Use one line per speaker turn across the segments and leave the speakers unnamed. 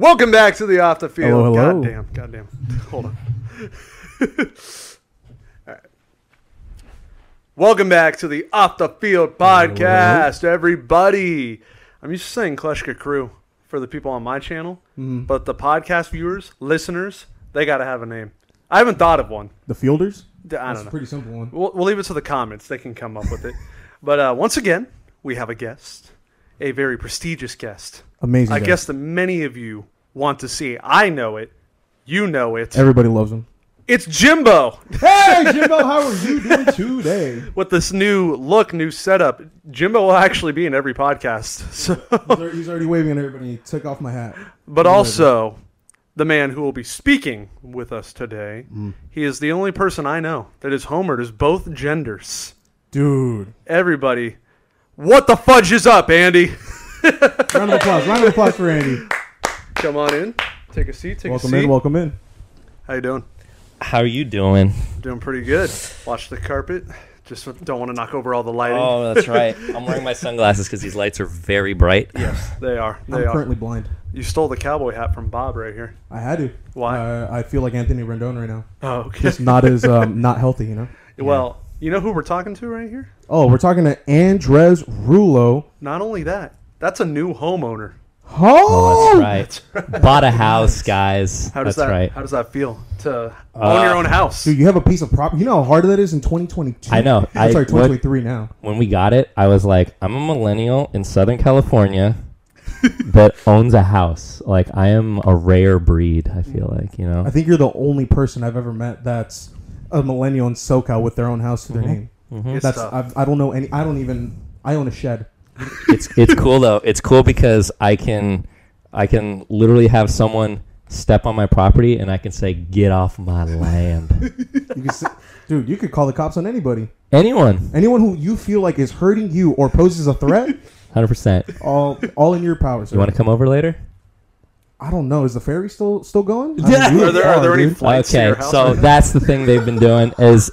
Welcome back to the off the field.
Hello, hello.
Goddamn, goddamn. Hold on. All right. Welcome back to the off the field podcast, everybody. I'm used to saying Kleshka Crew for the people on my channel,
Mm-hmm.
but the podcast viewers, listeners, they got to have a name. I haven't thought of one.
The fielders?
I don't
a
know.
pretty simple one.
We'll, we'll leave it to the comments. They can come up with it. But uh, once again, we have a guest, a very prestigious guest.
Amazing.
I
guy.
guess that many of you want to see. I know it. You know it.
everybody loves him.
It's Jimbo
Hey, Jimbo, how are you doing today?
with this new look, new setup. Jimbo will actually be in every podcast. So,
He's already, he's already waving at everybody. He took off my hat.
but also the man who will be speaking with us today. Mm. He is the only person I know that is homered as both genders.
Dude.
Everybody, what the fudge is up, Andy?
Round of applause. Round of applause for Andy.
Come on in. Take a seat. Take
Welcome
a seat.
in. Welcome in.
How you doing?
How are you doing?
Doing pretty good. Watch the carpet. Just don't want to knock over all the lighting.
Oh, that's right. I'm wearing my sunglasses because these lights are very bright.
Yes, they are.
I'm
are.
currently blind.
You stole the cowboy hat from Bob right here.
I had to.
Why?
Uh, I feel like Anthony Rendon right now.
Oh, okay.
Just not as um, not healthy, you know.
Well, you know who we're talking to right here?
Oh, we're talking to Andres Rulo.
Not only that, that's a new homeowner.
Oh,
Oh, that's right. Bought a house, guys.
How does
that's
that?
right.
How does that feel to uh, own your own house?
Dude, you have a piece of property. You know how hard that is in 2022.
I know.
I'm sorry, 2023 now.
When we got it, I was like, I'm a millennial in Southern California that owns a house. Like, I am a rare breed, I feel like, you know?
I think you're the only person I've ever met that's a millennial in SoCal with their own house to their mm-hmm. name. Mm-hmm.
It's
That's. I've, I don't know any. I don't even. I own a shed.
It's it's cool though. It's cool because I can I can literally have someone step on my property and I can say, "Get off my land."
You can, s- dude, you could call the cops on anybody.
Anyone,
Anyone who you feel like is hurting you or poses a threat.
hundred percent.
all, all in your power. Sir.
You want to come over later?
I don't know. Is the ferry still still going? I
Yeah.
you
Are there, are
far,
there any
dude.
flights to
okay,
your house?
so
right
that's the thing they've been doing is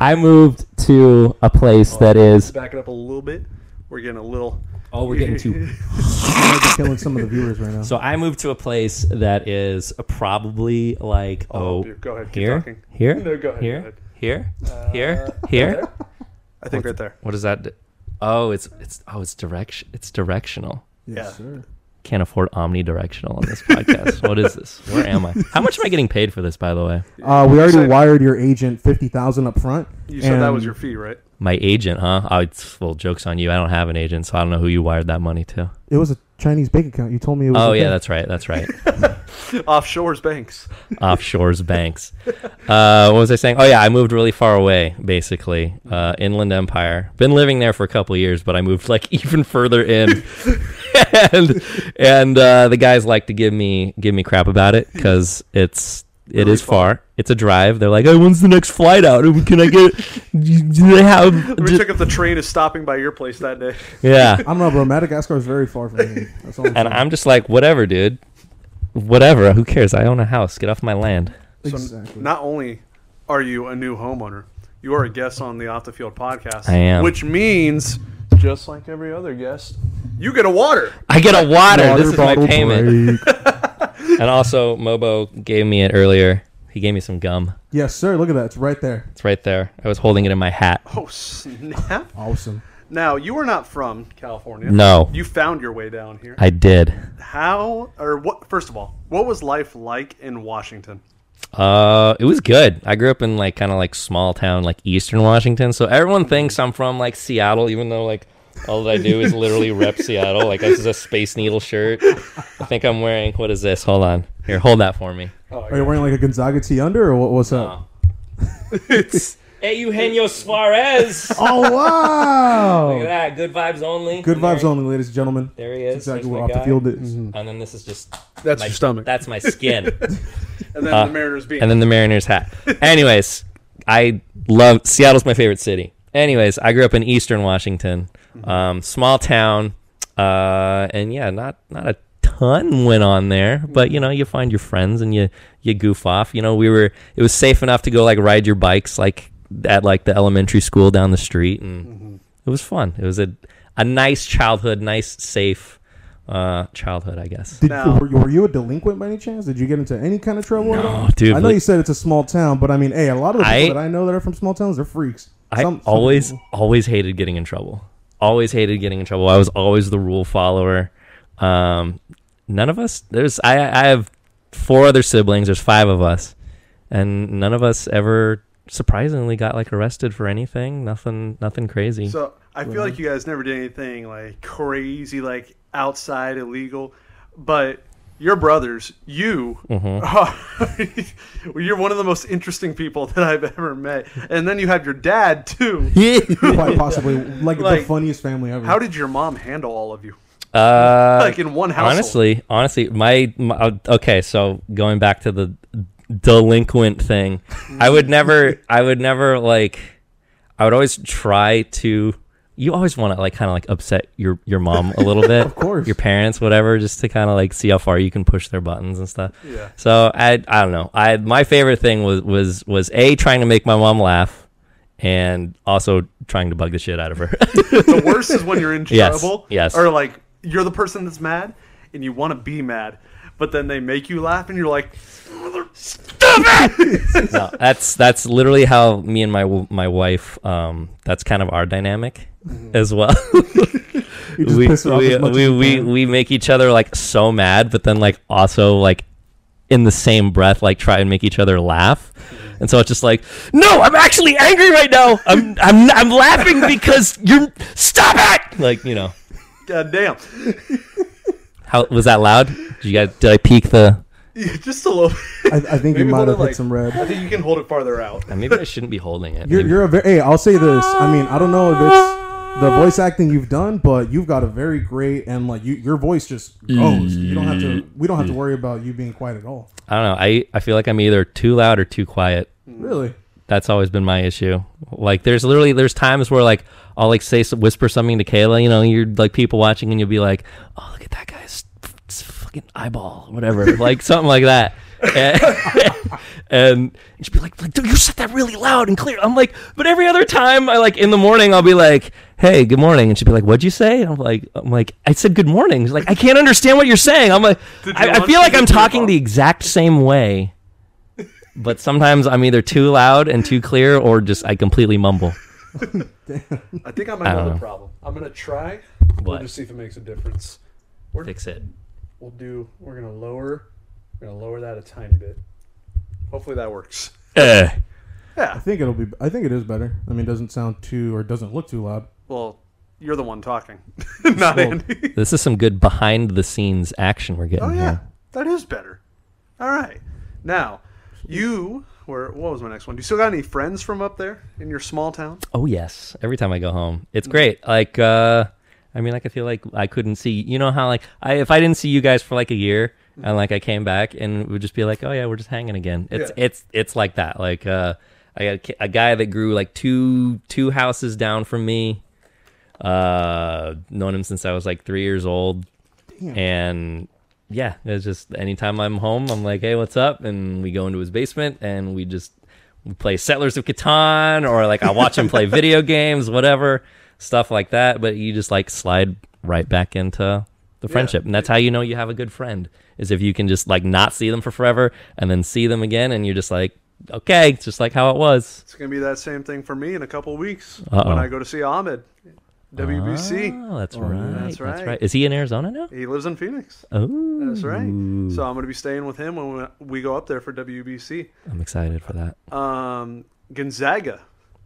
I moved to a place oh, that is.
back it up a little bit. We're getting a little.
Oh, we're getting too.
You might be killing some of the viewers right now.
So I moved to a place that is probably like
Oh,
oh.
Go ahead, keep
here,
talking.
here,
No, go ahead,
here,
go ahead.
here,
Uh,
here, here.
I think right there.
What is that? Oh, it's it's oh, it's direction. It's directional.
yes,
yeah.
sir.
Can't afford omnidirectional on this podcast. what is this? Where am I? How much am I getting paid for this? By the way,
Uh, we already
said-
wired your agent fifty thousand up front.
You said that was your fee, right?
My agent, huh? It's, well, jokes on you. I don't have an agent, so I don't know who you wired that money to.
It was a Chinese bank account. You told me it was.
Oh
okay.
yeah, that's right. That's right.
Offshores banks.
Offshores banks. Uh, what was I saying? Oh yeah, I moved really far away, basically, uh, Inland Empire. Been living there for a couple years, but I moved like even further in, and and uh, the guys like to give me give me crap about it because it's it
Really
is
far.
far. It's a drive. They're like, "Oh, when's the next flight out? Can I get? Do they have?
Let me check if the train is stopping by your place that day.
yeah."
I don't know, bro. Madagascar is very far from me. That's all I'm
And
saying.
I'm just like, whatever, dude. Whatever. Who cares? I own a house. Get off my land.
So
exactly.
not only are you a new homeowner, you are a guest on the Off the Field podcast.
I am.
Which means, just like every other guest, you get a water.
I get a water.
Water
this is my payment.
break.
And also, Mobo gave me it earlier. He gave me some gum.
yes, sir. Look at that. It's right there.
It's right there. I was holding it in my hat.
Oh, snap.
Awesome.
Now, you are not from California.
No,
You found your way down here.
I did.
How, or what, first of all, what was life like in Washington?
Uh, it was good. I grew up in like kind of like small town, like Eastern Washington. So everyone thinks I'm from like Seattle, even though like all that I do is literally rep Seattle. Like this is a Space Needle shirt. I think I'm wearing. What is this? Hold on. Here, hold that for me.
Oh,
Are you wearing like a Gonzaga tee under, or what, what's up?
it's,
Hey, Eugenio Suarez.
Oh wow!
Look at that. Good vibes only.
Good vibes
There-
only, ladies and gentlemen.
There he is.
That's exactly
There's
what
my
off the
guy.
field is.
And then this is just
that's
my
your stomach.
That's my skin.
and then
uh,
the Mariners beat.
and then the Mariners hat. Anyways, I love Seattle's my favorite city. Anyways, I grew up in Eastern Washington, um, small town, uh, and yeah, not not a ton went on there, but you know, you find your friends and you you goof off. You know, we were it was safe enough to go like ride your bikes like at like the elementary school down the street, and it was fun. It was a a nice childhood, nice safe uh, childhood, I guess.
Did,
Now-
were, you- were you a delinquent by any chance? Did you get into any kind of trouble at all?
No, dude.
I know you said it's a small town, but I mean, hey, a lot of the people
I-
that I know that are from small towns, they're freaks.
I
Some- some
always,
people-
always hated getting in trouble. Always hated getting in trouble. I was always the rule follower. Um, none of us. There's. I. I have four other siblings. There's five of us, and none of us ever surprisingly got like arrested for anything. Nothing. Nothing crazy.
So I feel like you guys never did anything like crazy, like outside illegal. But your brothers, you,
Mhm.
you're one of the most interesting people that I've ever met. And then you have your dad too.
quite possibly like,
Like,
the funniest family ever.
How did your mom handle all of you?
Uh,
Like in one house.
honestly, honestly, my, my uh, okay. So going back to the delinquent thing, I would never, I would never like, I would always try to. You always want to like kind of like upset your your mom a little bit, of
course.
your parents, whatever, just to kind of like see how far you can push their buttons and stuff.
Yeah.
So I I don't know. I my favorite thing was was was a trying to make my mom laugh, and also trying to bug the shit out of her.
the worst is when you're in
Yes,
trouble.
yes.
Or like you're the person that's mad and you want to be mad, but then they make you laugh and you're like, stop it.
no, that's that's literally how me and my my wife. Um, that's kind of our dynamic Mm-hmm. as well. We
piss her off
we
as
we, we, we make each other like so mad, but then like also like in the same breath like try and make each other laugh. Mm-hmm. And so it's just like, no, I'm actually angry right now. I'm I'm I'm laughing because you're stop it. Like you know,
God damn.
how was that loud? Did you guys did I peak the?
Yeah, just a little.
I, I think you might have hit
like-
some red.
I think you can hold it farther out.
Maybe I shouldn't be holding it.
You're,
Maybe-
you're a very. Hey, I'll say this. I mean, I don't know if it's the voice acting you've done, but you've got a very great and like you, your voice just goes. You don't have to. We don't have to worry about you being quiet at all.
I don't know. I, I feel like I'm either too loud or too quiet.
Really.
That's always been my issue. Like there's literally there's times where like I'll like say whisper something to Kayla, you know, you're like people watching and you'll be like, "Oh, look at that guy's fucking eyeball, whatever." like something like that. And, and she'd be like, like, dude, you said that really loud and clear. I'm like, but every other time I like in the morning I'll be like, hey, good morning. And she'd be like, what'd you say? I'm like, I'm like, I said good morning. She's like, I can't understand what you're saying. I'm like, I, I feel like I'm talking the exact same way but sometimes I'm either too loud and too clear, or just I completely mumble.
I think I might
I
know
don't
the problem. I'm gonna try. We'll
What?
just see if it makes a difference.
Fix it.
We'll do. We're gonna lower. We're gonna lower that a tiny bit. Hopefully that works.
Eh.
I think it'll be. I think it is better. I mean, it doesn't sound too or doesn't look too loud.
Well, you're the one talking, not
Well,
Andy.
This is some good behind the scenes action we're getting
Oh yeah,
here.
that is better. All right. Now, you were. What was my next one? Do you still got any friends from up there in your small town?
Oh yes. Every time I go home, it's great. Like, uh, I mean, like I feel like I couldn't see. You know how like I if I didn't see you guys for like a year and like I came back and it would just be like, oh yeah, we're just hanging again. It's
Yeah.
it's it's like that. Like, uh, I got a, a guy that grew like two two houses down from me. Uh, known him since I was like three years old.
Damn.
and yeah, it's just anytime I'm home, I'm like, hey, what's up? And we go into his basement and we just we play Settlers of Catan or like I watch him play video games, whatever stuff like that. But you just like slide right back into the friendship, and that's how you know you have a good friend is if you can just like not see them for forever and then see them again, and you're just like, okay, it's just like how it was.
It's gonna be that same thing for me in a couple of weeks
Uh-oh.
when I go to see Ahmed, WBC.
Oh, that's
Oh,
right.
yeah.
That's
That's
right.
right.
Is he in Arizona now?
He lives in Phoenix.
Oh,
That's right. So I'm gonna be staying with him when we go up there for WBC.
I'm excited for that.
Um, Gonzaga.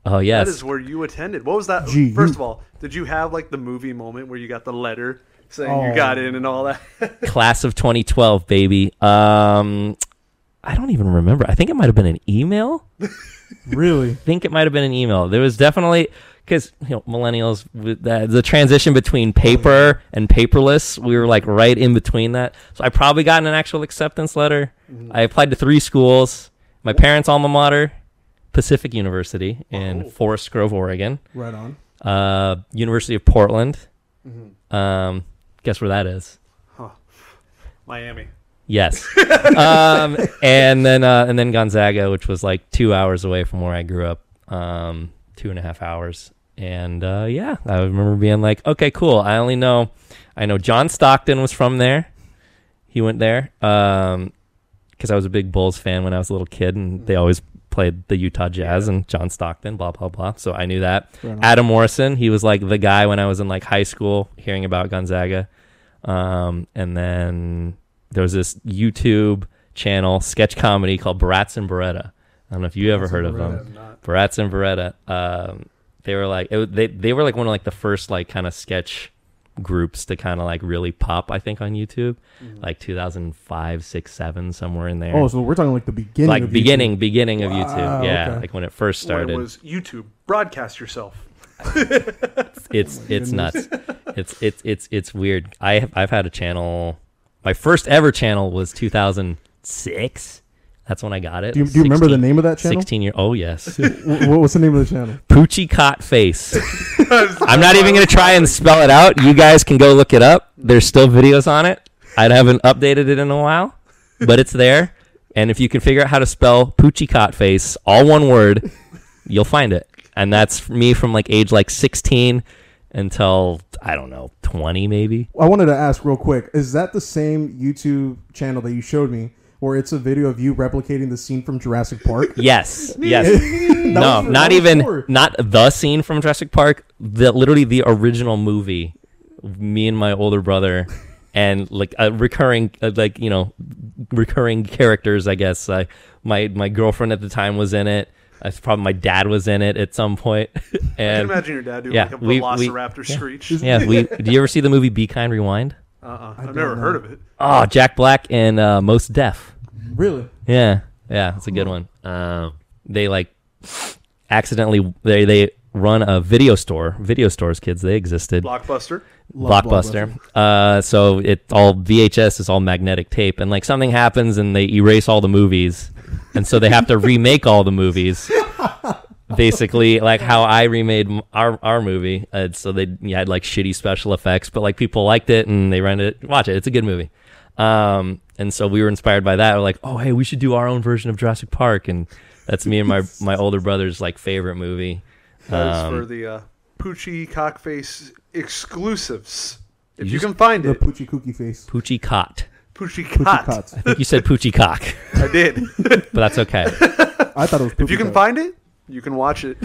Oh yes,
That is where you attended. What was that?
Gee,
First
you-
of all, did you have like the movie moment where you got the letter saying
Oh.
you got in and all that?
class of 2012 baby um i don't even remember i think it might have been an email really? i
Really.
think it might have been an email there was definitely because you know millennials that, the transition between paper and paperless we were like right in between that. So i probably got an actual acceptance letter. I applied to three schools. My parents alma mater pacific university in
Oh.
forest grove oregon.
Right on.
uh, university of portland.
Mhm.
um, guess where that is?
Miami.
Yes. um, and then uh, and then Gonzaga, which was like two hours away from where I grew up, um, two and a half hours, and uh, yeah, I remember being like, okay, cool. I only know, I know John Stockton was from there. He went there because I was a big Bulls fan when I was a little kid, and they always played the Utah Jazz and John Stockton, blah blah blah. So I knew that.
Right.
Adam Morrison, he was like the guy when I was in like high school, hearing about Gonzaga. Um, and then there was this YouTube channel sketch comedy called Barats and Bereta. I don't know if you ever heard of them.
Have not.
Barats and Bereta. Um, they were like it, they they were like one of like the first like kind of sketch groups to kind of like really pop. I think on YouTube, like 2005, six, seven, somewhere in there.
Oh, so we're talking like the beginning.
like
of YouTube.
beginning, beginning of
Wow,
YouTube. Yeah,
okay.
like when it first
When
started.
it was YouTube. Broadcast yourself.
it's
Oh
it's nuts. It's it's it's it's weird. I have I've had a channel. My first ever channel was 2006. That's when I got it.
Do you, do you remember the name of that channel?
16 year. Oh yes,
what, what's the name of the channel?
Poochie Cot Face. I'm not even gonna try and spell it out. You guys can go look it up. There's still videos on it. I haven't updated it in a while, but it's there. And if you can figure out how to spell Poochie Cot Face, all one word, you'll find it. And that's me from like age like 16 until I don't know 20 maybe.
I wanted to ask real quick: Is that the same YouTube channel that you showed me, where it's a video of you replicating the scene from Jurassic Park?
Yes, yes. No, not even
for-
not the scene from Jurassic Park. The literally the original movie. Me and my older brother, and like a recurring, uh, like you know, recurring characters. I guess uh, my my girlfriend at the time was in it. I probably my dad was in it at some point.
I can imagine your dad doing
yeah,
like a
we- we-
velociraptor
yeah.
screech.
yeah, we. Do you ever see the movie Be Kind Rewind?
Uh-uh.
I
I've never
know.
heard of it.
Oh, Jack Black and uh, Mos Def.
Really?
Yeah, yeah, it's a good one. Um, they like accidentally they they run a video store. Video stores, kids, they existed.
Blockbuster.
Love
Blockbuster. Uh, so it all VHS is all magnetic tape, and like something happens and they erase all the movies, and so they have to remake all the movies. Basically, like how I remade our our movie, uh, so they you had like shitty special effects, but like people liked it and they rented it. Watch it; it's a good movie. Um, and so we were inspired by that. We're like, oh hey, we should do our own version of Jurassic Park, and that's me and my my older brother's like favorite movie.
That is
Um,
for the uh, Poochie Cockface exclusives. If
You
you, can find
The
it,
Poochie Cookie face.
Poochie Cot.
Poochie
Poochie
Cot.
Cots.
I think you said Poochie Cock,
I did.
but that's okay.
I thought it was.
Poochie if you can
Cots.
find it, you can watch it.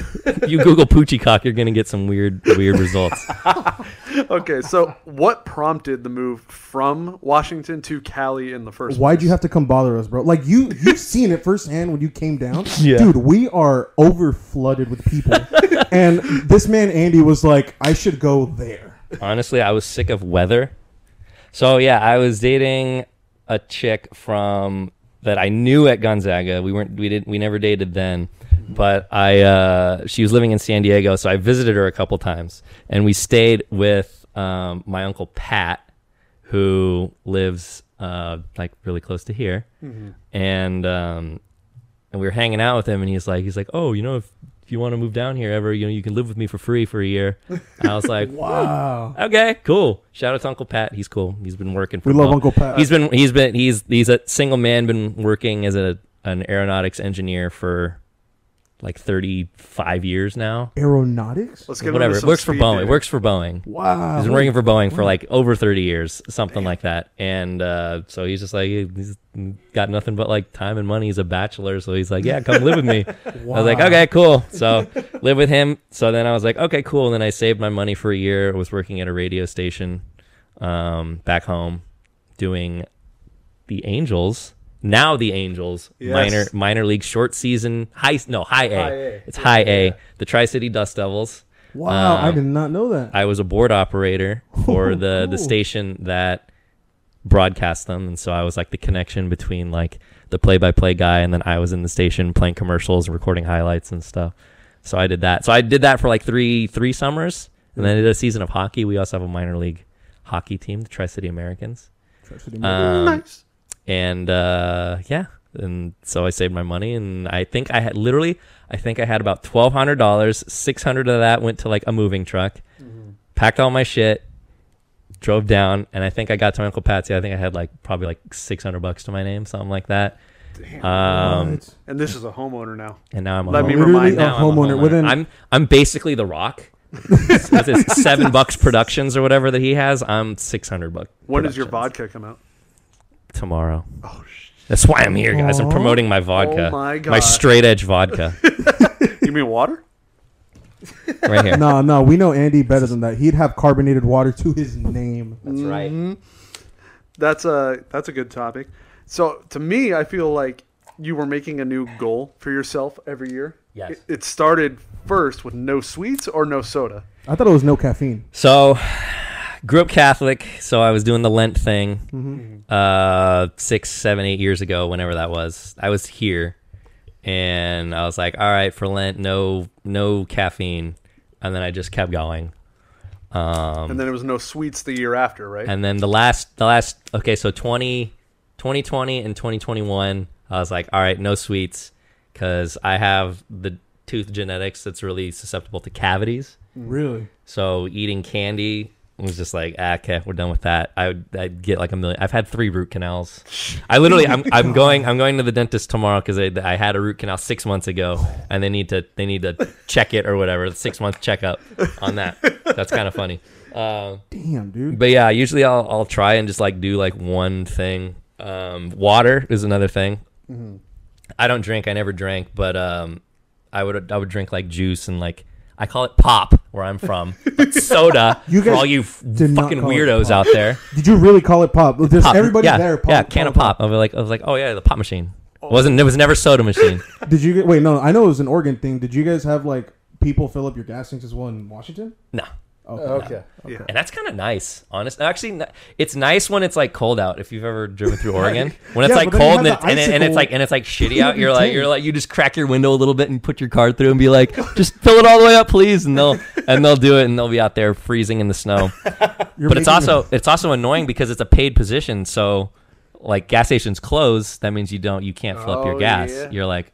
you Google Poochie Cock, you're gonna get some weird weird results.
okay, so what prompted the move from Washington to Cali in the first
Why'd
place?
you have to come bother us, bro? Like you, you've seen it firsthand when you came down,
Yeah.
dude. We are over flooded with people, and this man Andy was like, "I should go there."
Honestly, I was sick of weather. So yeah, I was dating a chick from that I knew at Gonzaga. We weren't we didn't we never dated then. But I uh she was living in San Diego, so I visited her a couple times and we stayed with um my uncle Pat who lives uh like really close to here. And um and we were hanging out with him and he's like he's like, "Oh, you know if if you want to move down here ever, you know, you can live with me for free for a year." And I was like,
Wow,
Okay, cool. Shout out to Uncle Pat. He's cool. He's been working for
we love Uncle Pat.
He's been he's been he's he's a single man been working as a an aeronautics engineer for like 35 years now.
Aeronautics.
Let's get
Whatever. It works for
speed
Boeing. It works for Boeing.
Wow,
He's been working for Boeing for like over 30 years, something like that. And uh, so he's just like, he's got nothing but like time and money. He's a bachelor. So he's like, yeah, come live with me. I was like, okay, cool. So live with him. So then I was like, okay, cool. And then I saved my money for a year. I was working at a radio station um, back home doing the Angels. Now the Angels
Yes.
minor minor league short season high no high A.
High A.
It's high A. The Tri City Dust Devils.
Wow, I
Um,
did not know that.
I was a board operator for the the station that broadcast them, and so I was like the connection between like the play by play guy, and then I was in the station playing commercials and recording highlights and stuff. So I did that. So I did that for like three three summers, and then I did a season of hockey. We also have a minor league hockey team, the Tri City Americans.
Tri-City
Um,
nice.
And uh, yeah, and so I saved my money, and I think I had literally, I think I had about twelve hundred dollars. Six hundred of that went to like a moving truck. Packed all my shit, drove down, and I think I got to my uncle Patsy. I think I had like probably like six hundred bucks to my name, something like that.
Damn.
Um,
and this is a homeowner now.
and now I'm a
Let me
homeowner.
remind
Now I'm a
homeowner
homeowner.
within-
I'm I'm basically the Rock. with his seven bucks productions or whatever that he has, I'm six hundred bucks.
When does your vodka come out?
Tomorrow?
Oh, sh-
That's why I'm here, guys. I'm promoting my vodka,
Oh my
my
God.
straight edge vodka,
you mean water?
right here.
no, no, we know Andy better than that. He'd have carbonated water to his name.
That's right.
Mhm. That's a that's a good topic. So to me, I feel like you were making a new goal for yourself every year.
Yes.
It, it started first with no sweets or no soda.
I thought it was no caffeine.
So, grew up Catholic, so I was doing the Lent thing
Mm-hmm.
uh, six, seven, eight years ago, whenever that was. I was here, and I was like, "All right, for Lent, no, no caffeine," and then I just kept going. Um,
And then it was no sweets the year after, right?
and then the last, the last, okay, so 20, 2020 and 2021, I was like, all right, no sweets, because I have the tooth genetics that's really susceptible to cavities.
Really?
So eating candy was just like, ah, okay, we're done with that. I would I'd get like a million. I've had three root canals. I literally, I'm, I'm going, I'm going to the dentist tomorrow because I, I had a root canal six months ago, and they need to, they need to check it or whatever. Six month checkup on that. That's kind of funny. Uh,
Damn, dude.
but yeah, usually I'll I'll try and just like do like one thing. Um, water is another thing. I don't drink. I never drank, but um, I would I would drink like juice and like I call it pop where I'm from. But soda
You
for all you f- fucking weirdos out there.
Did you really call it pop? There's
Pop.
everybody
yeah,
there. Pop,
yeah, can of pop. I was like I was like, oh yeah, the pop machine. It wasn't it was never soda machine.
Did you get? Wait, no. I know it was an Oregon thing. Did you guys have like people fill up your gas tanks as well in Washington?
no.
Oh, okay.
Yeah.
And that's kind of nice, honest. Actually, it's nice when it's like cold out. If you've ever driven through Oregon, when it's
Yeah,
like
but then you
cold and
have
it's, and, it- and it's like and it's like shitty out, you're like you're like you just crack your window a little bit and put your car through and be like, just fill it all the way up, please, and they'll and they'll do it and they'll be out there freezing in the snow. But it's
making
also it's also annoying because it's a paid position, so like gas stations close, that means you don't you can't fill up your
Oh,
gas.
yeah.
You're like,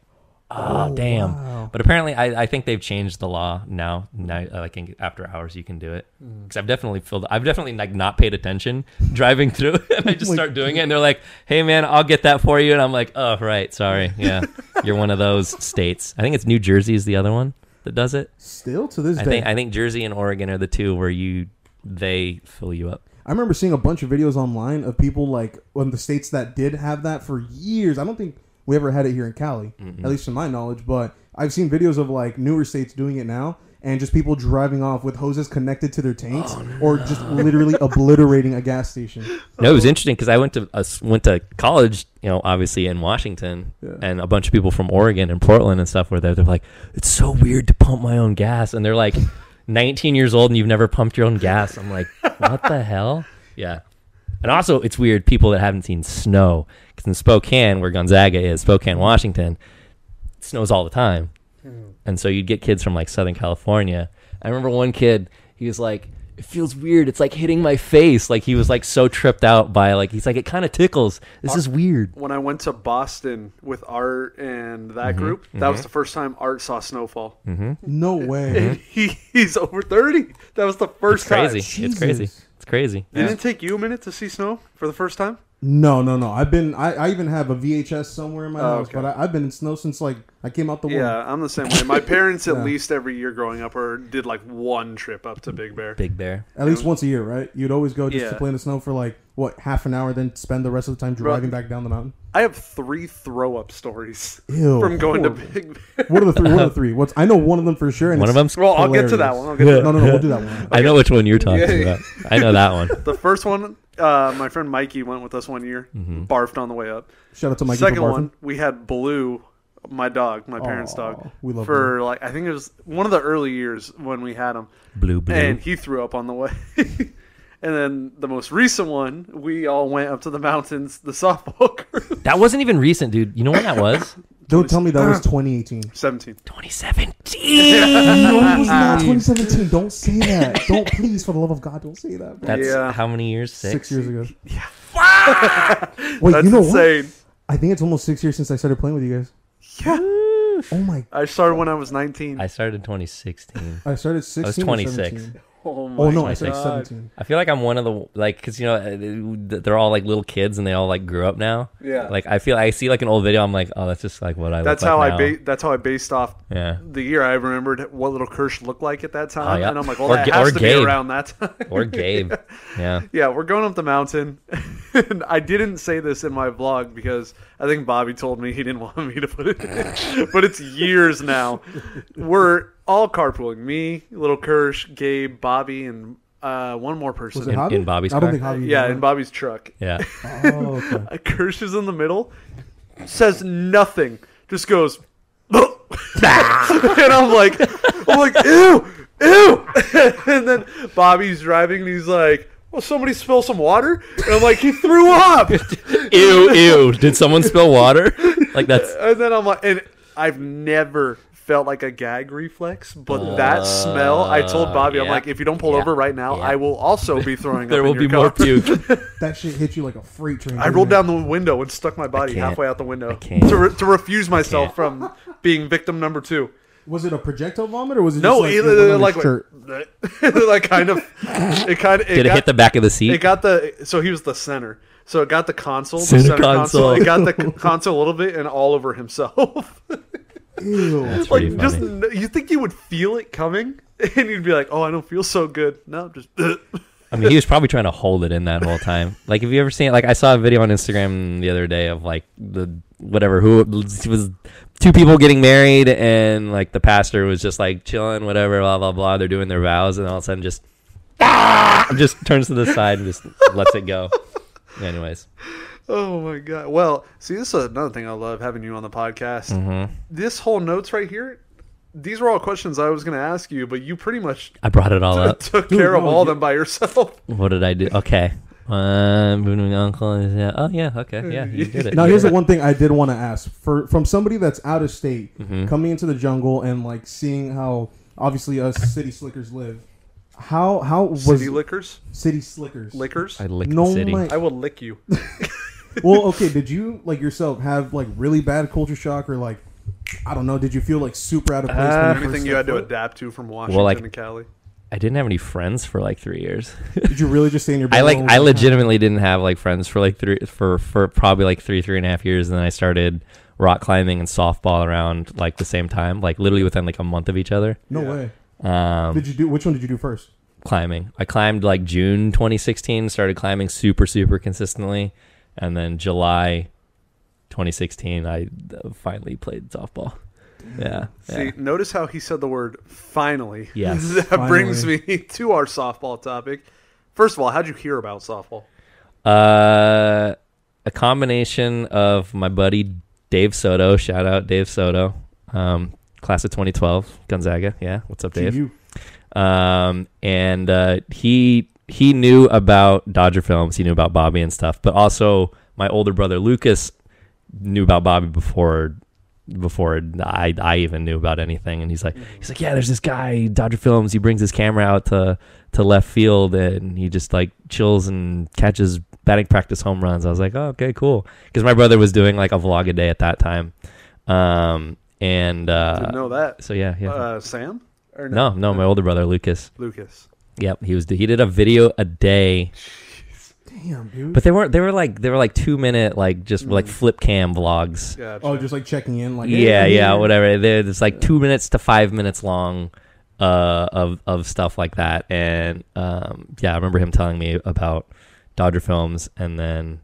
oh, ah, damn.
wow.
But apparently, I, I think they've changed the law now. Now, like in, after hours, you can do it.
Hmm.
Because I've definitely filled. I've definitely like not paid attention driving through, and I just
Like-
start doing it. And they're like, "Hey, man, I'll get that for you." And I'm like, "Oh, right, sorry, yeah, you're one of those states." I think it's New Jersey is the other one that does it.
still to this
I
day.
think I think Jersey and Oregon are the two where you they fill you up.
I remember seeing a bunch of videos online of people like in the states that did have that for years. I don't think we ever had it here in Cali, at least to my knowledge. But I've seen videos of like newer states doing it now, and just people driving off with hoses connected to their tanks, or just literally obliterating a gas station.
No, it was interesting because I went to uh, went to college, you know, obviously in Washington,
Yeah.
and a bunch of people from Oregon and Portland and stuff were there. They're like, "It's so weird to pump my own gas," and they're like, "19 years old and you've never pumped your own gas." I'm like, "What the hell?" Yeah, and also it's weird people that haven't seen snow because in Spokane, where Gonzaga is, Spokane, Washington, it snows all the time, hmm. and so you'd get kids from like Southern California. I remember one kid, he was like, "It feels weird. It's like hitting my face." Like he was like so tripped out by like he's like, "It kind of tickles. This is weird."
When I went to Boston with Art and that
Mm-hmm.
group, that was mm-hmm. the first time Art saw snowfall. Mm-hmm.
No way.
And he, he's over 30. That was the first
It's crazy.
time.
It's crazy.
Jesus.
It's crazy.
Didn't it take you a minute to see snow for the first time?
No, no, no. I've been. I, I even have a VHS somewhere in my
Oh,
house,
okay.
but I, I've been in snow since like I came out the womb.
Yeah, I'm the same way. My parents, at
Yeah.
least every year growing up, or did like one trip up to Big Bear.
Big Bear.
At least once a year, right? You'd always go just to play in the snow for like what half an hour, then spend the rest of the time driving back down the mountain.
I have three throw up stories
Ew,
from going
horrible.
to Big Bear.
What are the three? What are the three? What's I know one of them for sure. And
One of
them.
them's.
Well, I'll get to that one. I'll get to that
No, no, no. We'll do that one.
I know which one you're talking
Yeah.
about. I know that one.
The first one, uh, my friend Mikey went with us one year,
Mm-hmm.
barfed on the way up.
Shout out to Mikey
Second
for
one, we had Blue, my dog, my parents'
Aw,
dog,
we love
for like I think it was one of the early years when we had him,
Blue, blue.
and he threw up on the way. and then the most recent one, we all went up to the mountains, the softball group.
that wasn't even recent, dude. You know when that was?
Don't tell me that was 2018.
Seventeen.
2017.
No, it's not 2017. Don't say that. Don't please, for the love of God, don't say that. Bro.
That's
Yeah.
how many years? Six.
Six years ago.
Yeah.
Wait,
That's
you know
insane.
what? I think it's almost six years since I started playing with you guys.
Yeah.
Oh my!
I started when I was nineteen.
I started in 2016.
I started 16.
I was
or
26.
17.
Oh, my
Oh no, I
I
said 17.
I feel like I'm one of the like because you know uh, they're all like little kids and they all like grew up now.
Yeah.
Like I feel I see like an old video. I'm like, oh, that's just like what I.
That's
look
how
like
I
now.
ba- that's how I based off
Yeah.
the year. I remembered what little Kirsch looked like at that time,
Oh, yeah.
and I'm like, well,
Or
that has to
Gabe.
be around that time.
Or Gabe. yeah.
Yeah, we're going up the mountain. and I didn't say this in my vlog because I think Bobby told me he didn't want me to put it in. but it's years now. We're all carpooling. Me, Little Kirsch, Gabe, Bobby, and uh, one more person.
Was it
In-
Javi?
in Bobby's
I don't
car?
think Javi.
yeah, in Bobby's truck.
Yeah.
Oh, okay.
Kirsch is in the middle, says nothing, just goes, and I'm like, I'm like, ew, ew. and then Bobby's driving and he's like, well, somebody spill some water? And I'm like, he threw up.
ew, ew. Did someone spill water? Like that's.
And then I'm like, and I've never felt like a gag reflex, but that uh, smell, I told Bobby, I'm like, if you don't pull
Yeah.
over right now,
Yeah.
I will also be throwing up."
There
up
will
in
be
your
more
car.
puke.
That shit hit you like a freight train.
I rolled down the window and stuck my body halfway out the window to, re- to refuse myself from being victim number two.
Was it a projectile vomit or was it
No,
just like,
either,
it went on
like,
your shirt?
like, like kind of, it kind of, it
Did it hit the back of the seat?
it got the, so he was the center. So it got the console, the
Center
center console.
console.
It got the console a little bit and all over himself.
Ew.
That's
like
pretty
just you think you would feel it coming and you'd be like oh i don't feel so good no just
I mean, he was probably trying to hold it in that whole time. Like, have you ever seen? It? Like, I saw a video on Instagram the other day of like the whatever who was two people getting married, and like the pastor was just like chilling, whatever, blah blah blah. They're doing their vows, and all of a sudden, just ah! just turns to the side and just lets it go. Anyways,
oh my god well see this is another thing i love having you on the podcast
Mm-hmm.
this whole notes right here these were all questions i was going to ask you but you pretty much
I brought it all up.
took
Dude,
care of all
you-
them by yourself
What did I do? Okay. Bruno Uncle is yeah. Oh yeah. Okay. Yeah. You did it.
Now here's the one thing I did want to ask for from somebody that's out of state
Mhm.
coming into the jungle and like seeing how obviously us city slickers live. How how was
city liquors
city slickers?
liquors
I licked
no,
the city.
my-
i will lick you
well, okay. Did you like yourself have like really bad culture shock or like I don't know? Did you feel like super out of place? when you
Uh, everything
first
you had
stepped
to
foot?
adapt to from washington well,
like-
and cali
I didn't have any friends for like three years.
Did you really just stay in your?
I like I
and-
legitimately didn't have like friends for like three for for probably like three three and a half years, and then I started rock climbing and softball around like the same time, like literally within like a month of each other.
No
Yeah.
way.
Um,
Did you do which one did you do first?
climbing. I climbed like June 2016, started climbing super super consistently, and then July 2016 I uh, finally played softball. Yeah.
See,
yeah.
notice how he said the word finally.
Yes.
that brings me to our softball topic. First of all, how'd you hear about softball?
Uh, a combination of my buddy Dave Soto. Shout out Dave Soto. Um, class of 2012, Gonzaga. Yeah, what's up, Dave?
You.
Um, and uh, he he knew about Dodger films. He knew about Bobby and stuff. But also, my older brother Lucas knew about Bobby before before I I even knew about anything. And he's like he's like, yeah, there's this guy Dodger films. He brings his camera out to to left field and he just like chills and catches batting practice home runs. I was like, oh, okay, cool. Because my brother was doing like a vlog a day at that time. Um, and uh,
Didn't know that.
so yeah, yeah.
Uh, Sam? Or
no, no, my older brother Lucas.
Lucas.
Yep, he was. He did a video a day,
Damn, dude.
but they weren't. They were like they were like two minute like just like
Mm.
flip cam vlogs.
Gotcha.
oh, just like checking in, like hey,
yeah,
I'm
yeah,
here.
whatever. They're just like two minutes to five minutes long, uh, of of stuff like that. And um, yeah, I remember him telling me about Dodger films, and then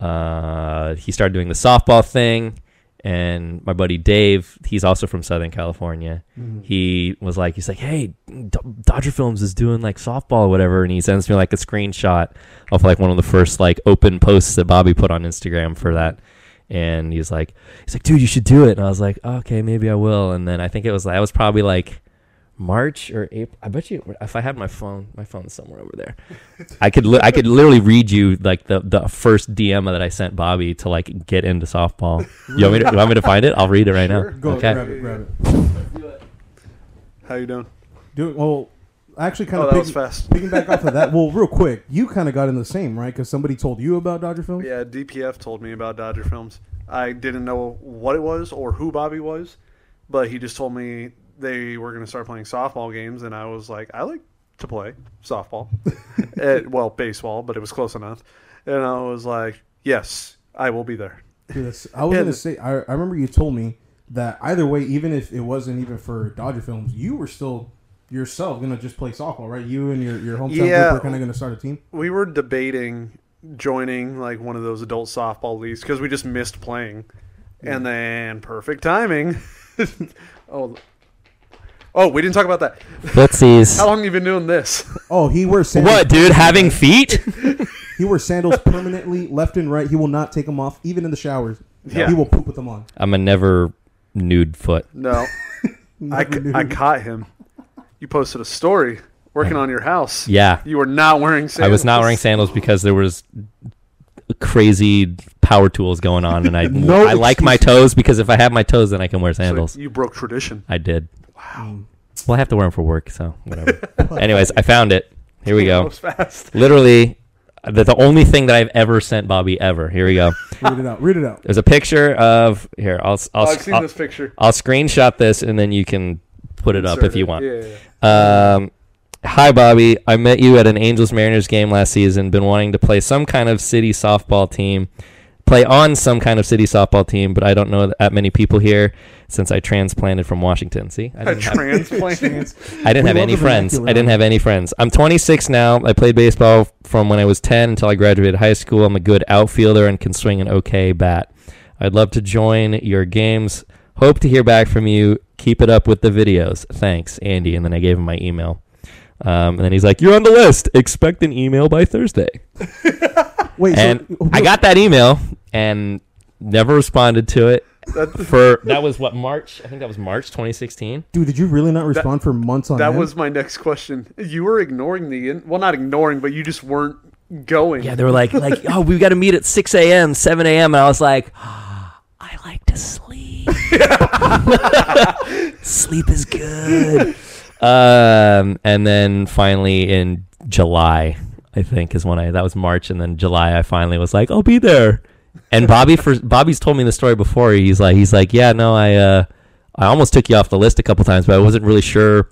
uh, he started doing the softball thing. And my buddy Dave, he's also from Southern California.
Mhm.
he was like, he's like, hey, D- Dodger Films is doing like softball or whatever, and he sends me like a screenshot of like one of the first like open posts that Bobby put on Instagram for that, and he's like, he's like, dude, you should do it, and I was like, okay, maybe I will, and then I think it was that was probably like March or April. I bet you if I had my phone, my phone's somewhere over there. I could li- I could literally read you like the the first DM that I sent Bobby to like get into softball. You want me to, you want me to find it? I'll read it right
Sure.
now.
Go
okay.
grab it, grab it.
How you doing?
Do well. Actually, kind
Oh,
of
that was fast.
picking back off of that. Well, real quick, you kind of got in the same right because somebody told you about Dodger films.
Yeah, DPF told me about Dodger Films. I didn't know what it was or who Bobby was, but he just told me they were going to start playing softball games, and I was like, I like to play softball. Well, baseball, but it was close enough. And I was like, yes, I will be there.
Dude, I was
Yeah,
gonna say. I, I remember you told me that either way, even if it wasn't even for Dodger films, you were still yourself gonna just play softball, right? You and your your hometown
Yeah.
group are kind of gonna start a team.
We were debating joining like one of those adult softball leagues because we just missed playing. And then perfect timing. oh, oh, we didn't talk about that.
Footsies.
How long have you been doing this?
Oh, he wears sandals.
What, dude? Having feet?
He wears sandals permanently, left and right. He will not take them off, even in the showers.
Yeah.
He will poop with them on.
I'm a never nude foot.
No, I,
Never knew.
I caught him. You posted a story working on your house.
Yeah.
You were not wearing sandals.
I was not wearing sandals because there was crazy power tools going on, and I
No
I like my toes because if I have my toes, then I can wear
So
sandals.
you broke tradition.
I did.
Wow.
Well, I have to wear them for work, so whatever. Anyways, I found it. Here we go.
fast.
Literally, the, the only thing that I've ever sent Bobby ever. Here we go.
Read it out. Read it out.
There's a picture of here. I'll I'll,
Oh, I've seen
I'll,
this picture.
I'll screenshot this and then you can put it up
Insert
if you want.
Yeah, yeah, yeah.
Um, hi, Bobby. I met you at an Angels Mariners game last season. Been wanting to play some kind of city softball team, play on some kind of city softball team, but I don't know that many people here since I transplanted from Washington. See, I didn't have,
transplant.
I didn't
We
have any friends. I didn't have any friends. I'm 26 now. I played baseball from when I was 10 until I graduated high school. I'm a good outfielder and can swing an okay bat. I'd love to join your games. Hope to hear back from you. Keep it up with the videos. Thanks, Andy. And then I gave him my email. Um, and then he's like, "You're on the list. Expect an email by Thursday."
Wait,
And
so,
I got that email and never responded to it.
That,
For that was what March. I think that was March 2016.
dude. Did you really not respond for months on
that
end?
was my next question. You were ignoring the in- well, not ignoring, but you just weren't going.
Yeah, they were like, like, oh, we got to meet at 6 a.m., 7 a.m. And I was like, I like to sleep. sleep is good. Um, and then finally in July, I think is when I, that was March. And then July, I finally was like, I'll be there. And Bobby, for Bobby's told me the story before. He's like, he's like, yeah, no, I, uh, I almost took you off the list a couple times, but I wasn't really sure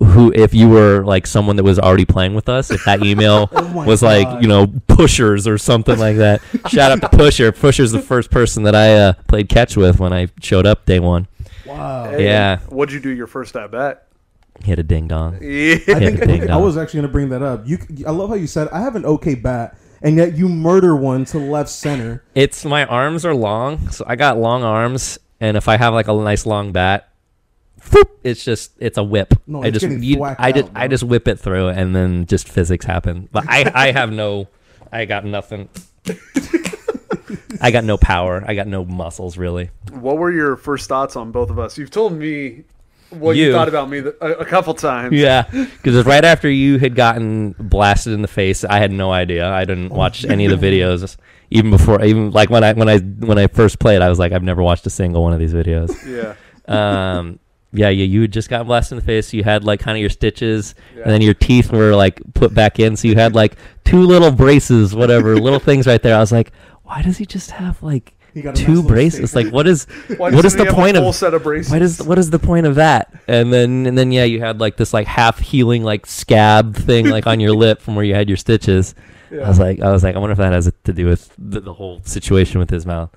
who, if you were like someone that was already playing with us, if that email
Oh my
was like
God.
you know pushers or something like that. Shout out to Pusher. Pusher's the first person that I uh, played catch with when I showed up day one.
wow.
Hey,
Yeah.
What'd you do your first at bat?
Hit a ding dong.
Yeah.
I think
ding
I
dong.
was actually going to bring that up. You, I love how you said I have an okay bat, and yet you murder one to left center.
It's my arms are long, so I got long arms, and if I have like a nice long bat, it's just it's a whip.
No,
I just you, I just
out,
I just whip it through, and then just physics happen. But I I have no, I got nothing. I got no power. I got no muscles really.
What were your first thoughts on both of us? You've told me what you,
You.
thought about me a, a couple times.
Yeah, because right after you had gotten blasted in the face, I had no idea. I didn't watch any of the videos, even before, even like when I when I when I first played, I was like, I've never watched a single one of these videos.
Yeah.
Um, yeah, yeah, you had just gotten blasted in the face. You had like kind of your stitches,
Yeah.
and then your teeth were like put back in, so you had like two little braces, whatever, little things right there. I was like, why does he just have like
He got a
two braces? Like, what is
Why
what is
he
the point of
set of braces?
what is what is the point of that? And then and then yeah, you had like this like half healing like scab thing like on your lip from where you had your stitches.
Yeah.
I was like I was like I wonder if that has to do with the, the whole situation with his mouth.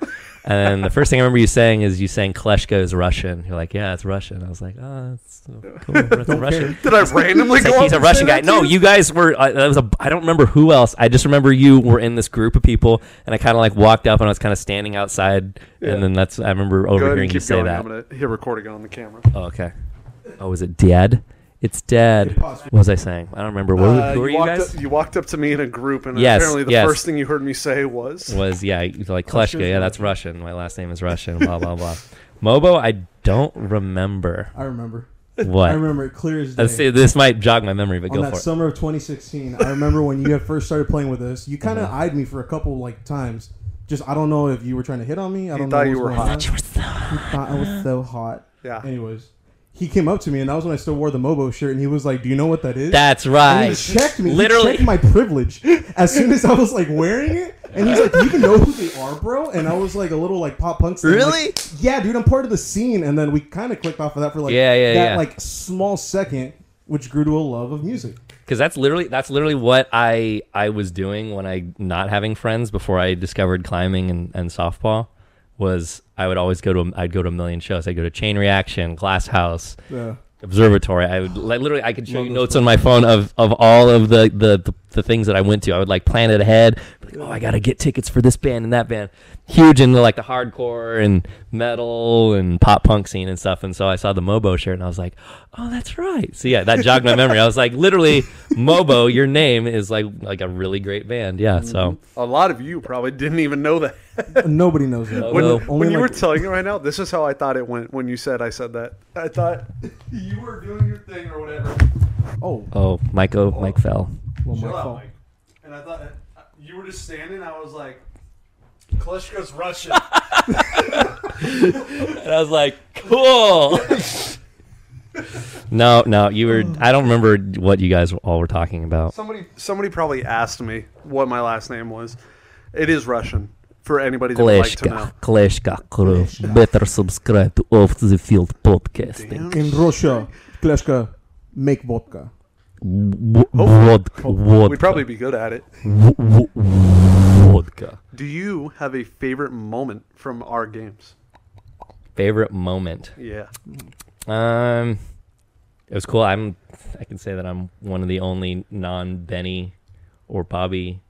And then the first thing I remember you saying is you saying Kleshka is Russian. You're like, yeah, it's Russian. I was like, oh, that's so cool. It's Russian.
Did I randomly
It's
go
like he's a Russian guy. No, you guys were. Uh, that was a. I don't remember who else. I just remember you were in this group of people, and I kind of like walked up and I was kind of standing outside,
Yeah.
and then that's. I remember
Go ahead and
overhearing you say
going.
that.
I'm gonna hit recording on the camera.
Oh, okay. Oh, is it dead? It's dead.
Pause.
What was I saying? I don't remember. What,
Uh,
who are you
walked
guys?
Up, you walked up to me in a group, and
Yes,
apparently the
yes.
first thing you heard me say was,
was yeah, you- like
Kleshka
Kleshka. Yeah, that's Russian. My last name is Russian. Blah blah blah. Mobo, I don't remember
I remember.
what.
I remember it clear as day.
Let's see. This might jog my memory, but
on
go
that
for it.
summer of 2016, I remember when you had first started playing with us. You kind of
Uh-huh.
eyed me for a couple like times. Just I don't know if you were trying to hit on me. I don't
thought
know.
you were hot.
going on.
You were so-
He thought I was so hot.
"Yeah,
Anyways, he came up to me and that was when I still wore the Mobo shirt, and he was like, "Do you know what that is?"
That's
and
right.
he checked me.
Literally.
he checked my privilege as soon as I was like wearing it, and he's like, "Do you even know who they are, bro?" And I was like a little like pop punk. like,
Really?
yeah, dude, I'm part of the scene. And then we kind of clicked off of that for like
Yeah, yeah,
that
yeah.
like small second, which grew to a love of music.
because that's literally that's literally what I I was doing when I not having friends before I discovered climbing and, and softball was I would always go to a, I'd go to a million shows. I'd go to Chain Reaction, Glass House,
Yeah.
Observatory. I would like literally I could show
Love
you notes on my phone of, of all of the, the, the, the things that I went to. I would like plan it ahead. Like, oh, I gotta get tickets for this band and that band. Huge into like the hardcore and metal and pop punk scene and stuff. And so I saw the Mobo shirt and I was like, oh, that's right. So yeah, that jogged my memory. I was like, literally, Mobo, your name is like like a really great band. Yeah. So mm-hmm.
A lot of you probably didn't even know that.
Nobody knows that.
When-
When,
Well,
when
only
you were telling it right now, this is how I thought it went when you said I said that. I thought you were doing your thing or whatever.
Oh,
oh, Mike O, Mike fell.
Well, my
out,
fault.
Mike. And I thought uh, you were just standing. I was like, Klitschko's Russian.
And I was like, cool. no, no, you were. I don't remember what you guys all were talking about.
somebody, somebody probably asked me what my last name was. It is Russian for anybody that would like to know.
Kleshka, Kleshka crew. Better subscribe to Off the Field podcasting.
In Russia, Kleshka make vodka.
W- Vodka, vodka,
We'd probably be good at it.
w- w- vodka.
Do you have a favorite moment from our games?
Favorite moment.
Yeah.
Um, it was cool. I'm. I can say that I'm one of the only non-Benny or Bobby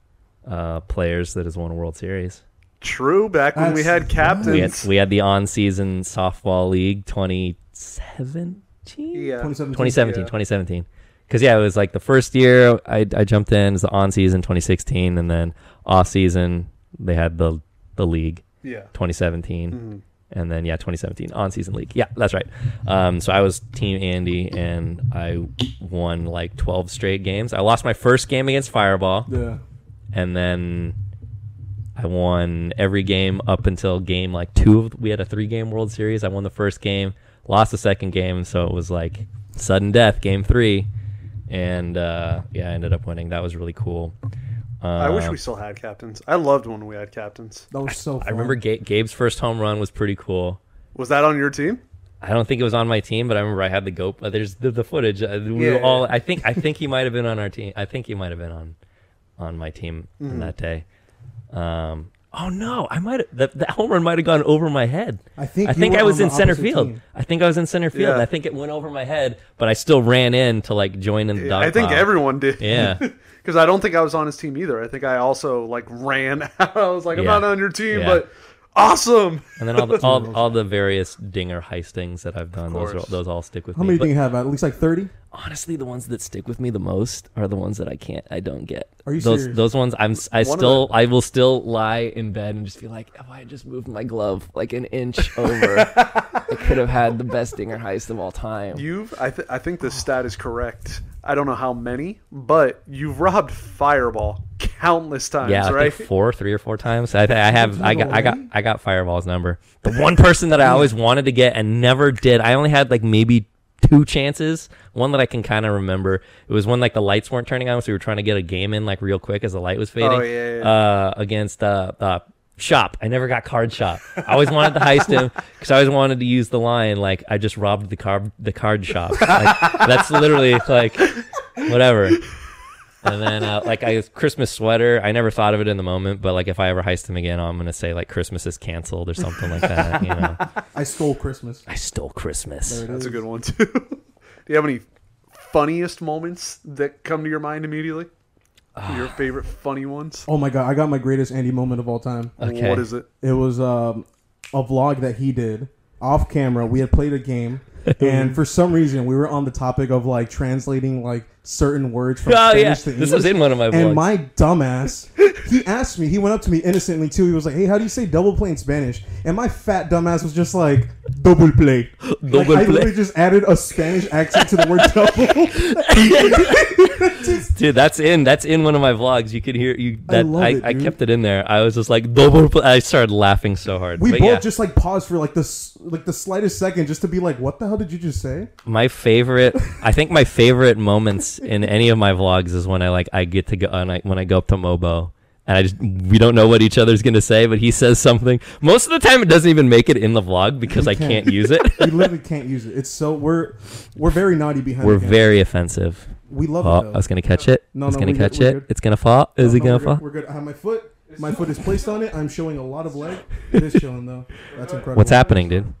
uh, players that has won a World Series.
True. Back when we had captains.
We had we had the on-season softball league 2017.
yeah.
2017.
2017,
Yeah.
2017. Because yeah, it was like the first year I, I jumped in, was the on season 2016, and then off season they had the the league
Yeah.
2017,
Mhm.
and then yeah 2017 on season league. Yeah, that's right. Um, so I was team Andy, and I won like 12 straight games. I lost my first game against Fireball,
Yeah.
and then I won every game up until game like two. Of, we had a three game World Series. I won the first game, lost the second game, so it was like sudden death, game three, and uh, yeah, I ended up winning. That was really cool. Uh,
I wish we still had captains. I loved when we had captains.
That was so fun.
I remember Ga- Gabe's first home run was pretty cool.
Was that on your team?
I don't think it was on my team, but I remember I had the go. Uh, there's the, the footage. Uh, we
Yeah.
were all. I think. I think he might have been on our team. I think he might have been on, on my team
Mm-hmm.
on that day. Um. Oh no! I might have. The, the home run might have gone over my head.
I think
I think I was in center field.
team.
I think I was in center field.
Yeah.
I think it went over my head, but I still ran in to like join in the dog
I think
pile.
everyone did.
Yeah.
Because I don't think I was on his team either. I think I also like ran out. I was like, I'm
Yeah.
not on your team,
Yeah.
but awesome.
And then all the all, all the various dinger heistings that I've done, those are,
course.
those all stick with me.
How
me.
many do you have? At least like 30?
honestly, the ones that stick with me the most are the ones that I can't, I don't get.
Are you
those
serious?
those ones? I'm s- I
One of
still I will still lie in bed and just feel like if I just moved my glove like an inch over, I could have had the best dinger heist of all time.
You've, I, th- I think this stat is correct. I don't know how many, but you've robbed Fireball countless times,
yeah, I
right?
think four, three or four times. I, I have, I got, I got. I got Fireball's number. The one person that I always wanted to get and never did. I only had like maybe two chances. One that I can kind of remember. It was when like the lights weren't turning on, so we were trying to get a game in like real quick as the light was fading.
Oh, yeah, yeah.
Uh, against uh, uh, Shop. I never got card shop. I always wanted to heist him because I always wanted to use the line like I just robbed the card the card shop. Like, that's literally like whatever. And then uh, like I Christmas sweater. I never thought of it in the moment, but like if I ever heist him again, I'm gonna say like Christmas is canceled or something like that. You know,
I stole Christmas.
I stole Christmas.
There it
That's a good one, too. Do you have any funniest moments that come to your mind immediately? your favorite funny ones?
Oh my god, I got my greatest Andy moment of all time.
Okay.
What is it?
It was um, a vlog that he did off camera. We had played a game, and for some reason, we were on the topic of like translating like certain words from
Oh
Spanish
yeah,
to English.
this was in one of my vlogs.
and my dumbass, he asked me. He went up to me innocently too. He was like, "Hey, how do you say double play in Spanish?" And my fat dumbass was just like, "Double play."
Double
like, I
play.
literally just added a Spanish accent to the word double.
Dude, that's in that's in one of my vlogs. You could hear you.
I
That
love
I,
it,
I, kept it in there. I was just like double. pl- I started laughing so hard.
we
But
both
yeah,
just like paused for like this, like the slightest second, just to be like, "What the hell did you just say?"
my favorite. I think my favorite moments in any of my vlogs is when I like I get to go and I, when I go up to Mobo and I just we don't know what each other's gonna say, but he says something. Most of the time, it doesn't even make it in the vlog because I
can't.
can't use it.
we literally can't use it. It's so we're we're very naughty behind.
We're
the
very offensive.
we love
Oh,
it. Though.
I was gonna catch it.
No,
I was
no,
gonna
we're good,
catch it.
good.
It's gonna fall. Is
No,
it
no,
gonna
we're
fall?
Good. We're good. I have my foot. My foot is placed on it. I'm showing a lot of leg. It is chilling though. That's incredible.
What's happening, dude?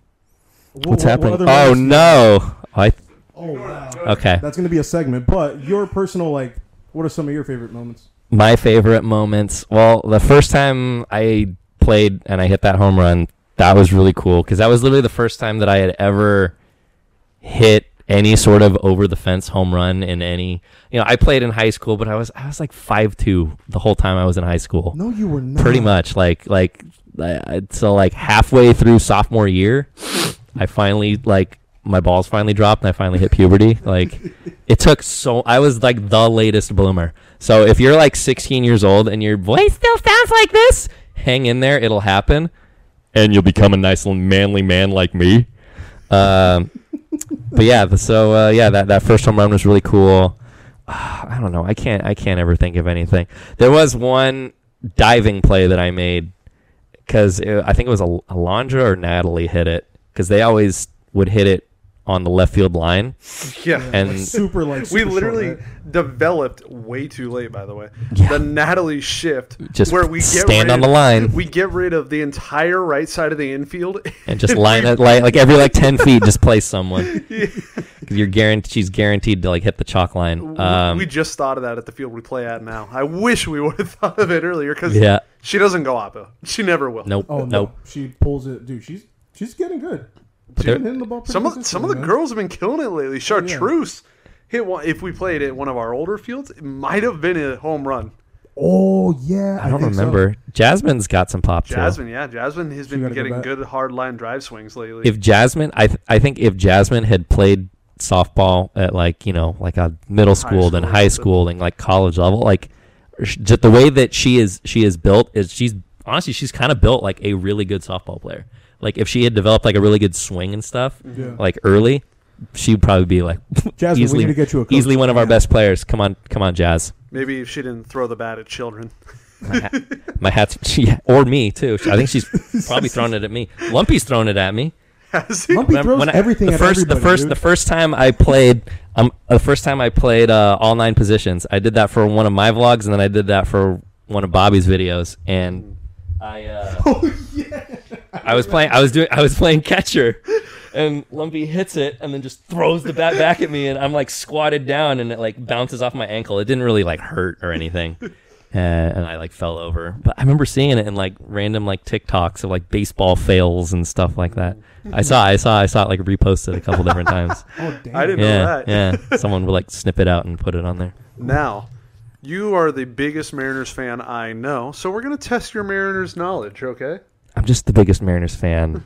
Wha-
What's
what-
happening?
what other
Oh no! I
Oh wow.
okay.
That's gonna be a segment. But your personal like, what are some of your favorite moments?
My favorite moments. Well, the first time I played and I hit that home run, that was really cool because that was literally the first time that I had ever hit any sort of over the fence home run in any. You know, I played in high school, but I was I was like five two the whole time I was in high school.
No, you were not.
Pretty much, like like so like halfway through sophomore year, I finally like my balls finally dropped and I finally hit puberty. Like it took so I was like the latest bloomer. So if you're like 16 years old and your voice still sounds like this, hang in there. It'll happen, and you'll become a nice little manly man like me. Um, but yeah, so uh, yeah, that that first home run was really cool. I don't know. I can't. I can't ever think of anything. There was one diving play that I made because I think it was a Alondra or Natalie hit it because they always would hit it on the left field line.
Yeah.
And-
Like, super like
we
super short,
literally
right?
developed way too late, by the way.
Yeah.
The Natalie shift,
Just
where we
stand
rid,
on the line.
We get rid of the entire right side of the infield
and just line it like like every like ten feet, just place someone.
Yeah.
'Cause You're guaranteed. She's guaranteed to like hit the chalk line.
We-
Um,
we just thought of that at the field we play at now. I wish we would have thought of it earlier because
yeah.
she doesn't go oppo. She never will.
Nope.
Oh no,
nope.
she pulls it, dude. She's she's getting good. She's
there-
been hitting the ball pretty
Some of some of the
man.
girls have been killing it lately. Oh, Chartreuse hit one. If we played at one of our older fields, it might have been a home run.
Oh yeah,
I don't
think so.
remember. Jasmine's got some pop too.
Jasmine, yeah, Jasmine has
She
been
gotta go
getting good hard line drive swings lately.
If Jasmine, I th- I think if Jasmine had played softball at like you know like a middle school, then
school or
high school, and like college level, like just the way that she is she is built is she's honestly she's kind of built like a really good softball player. Like if she had developed like a really good swing and stuff
Yeah.
like early, she'd probably be like
Jasmine,
easily
we need to get you a coach.
easily one of our
Yeah.
best players. Come on, come on, Jazz.
Maybe if she didn't throw the bat at children.
My, hat, my hat's she, or me too. I think she's probably thrown it at me. Lumpy's thrown it at me.
Lumpy
When-
throws
when I-
everything
the
at
first, the first,
dude.
the first time I played, um, the first time I played uh, all nine positions. I did that for one of my vlogs, and then I did that for one of Bobby's videos. And I, uh,
oh yeah.
I was playing, I was doing, I was playing catcher, and Lumpy hits it, and then just throws the bat back at me, and I'm like squatted down, and it like bounces off my ankle. It didn't really like hurt or anything. Uh, and I like fell over, but I remember seeing it in like random like TikToks of like baseball fails and stuff like that. I saw, I saw, I saw it like reposted a couple different times.
Oh damn.
I didn't know
Yeah,
that.
yeah. Someone would like snip it out and put it on there.
Now, you are the biggest Mariners fan I know, so we're gonna test your Mariners knowledge. Okay.
I'm just the biggest Mariners fan.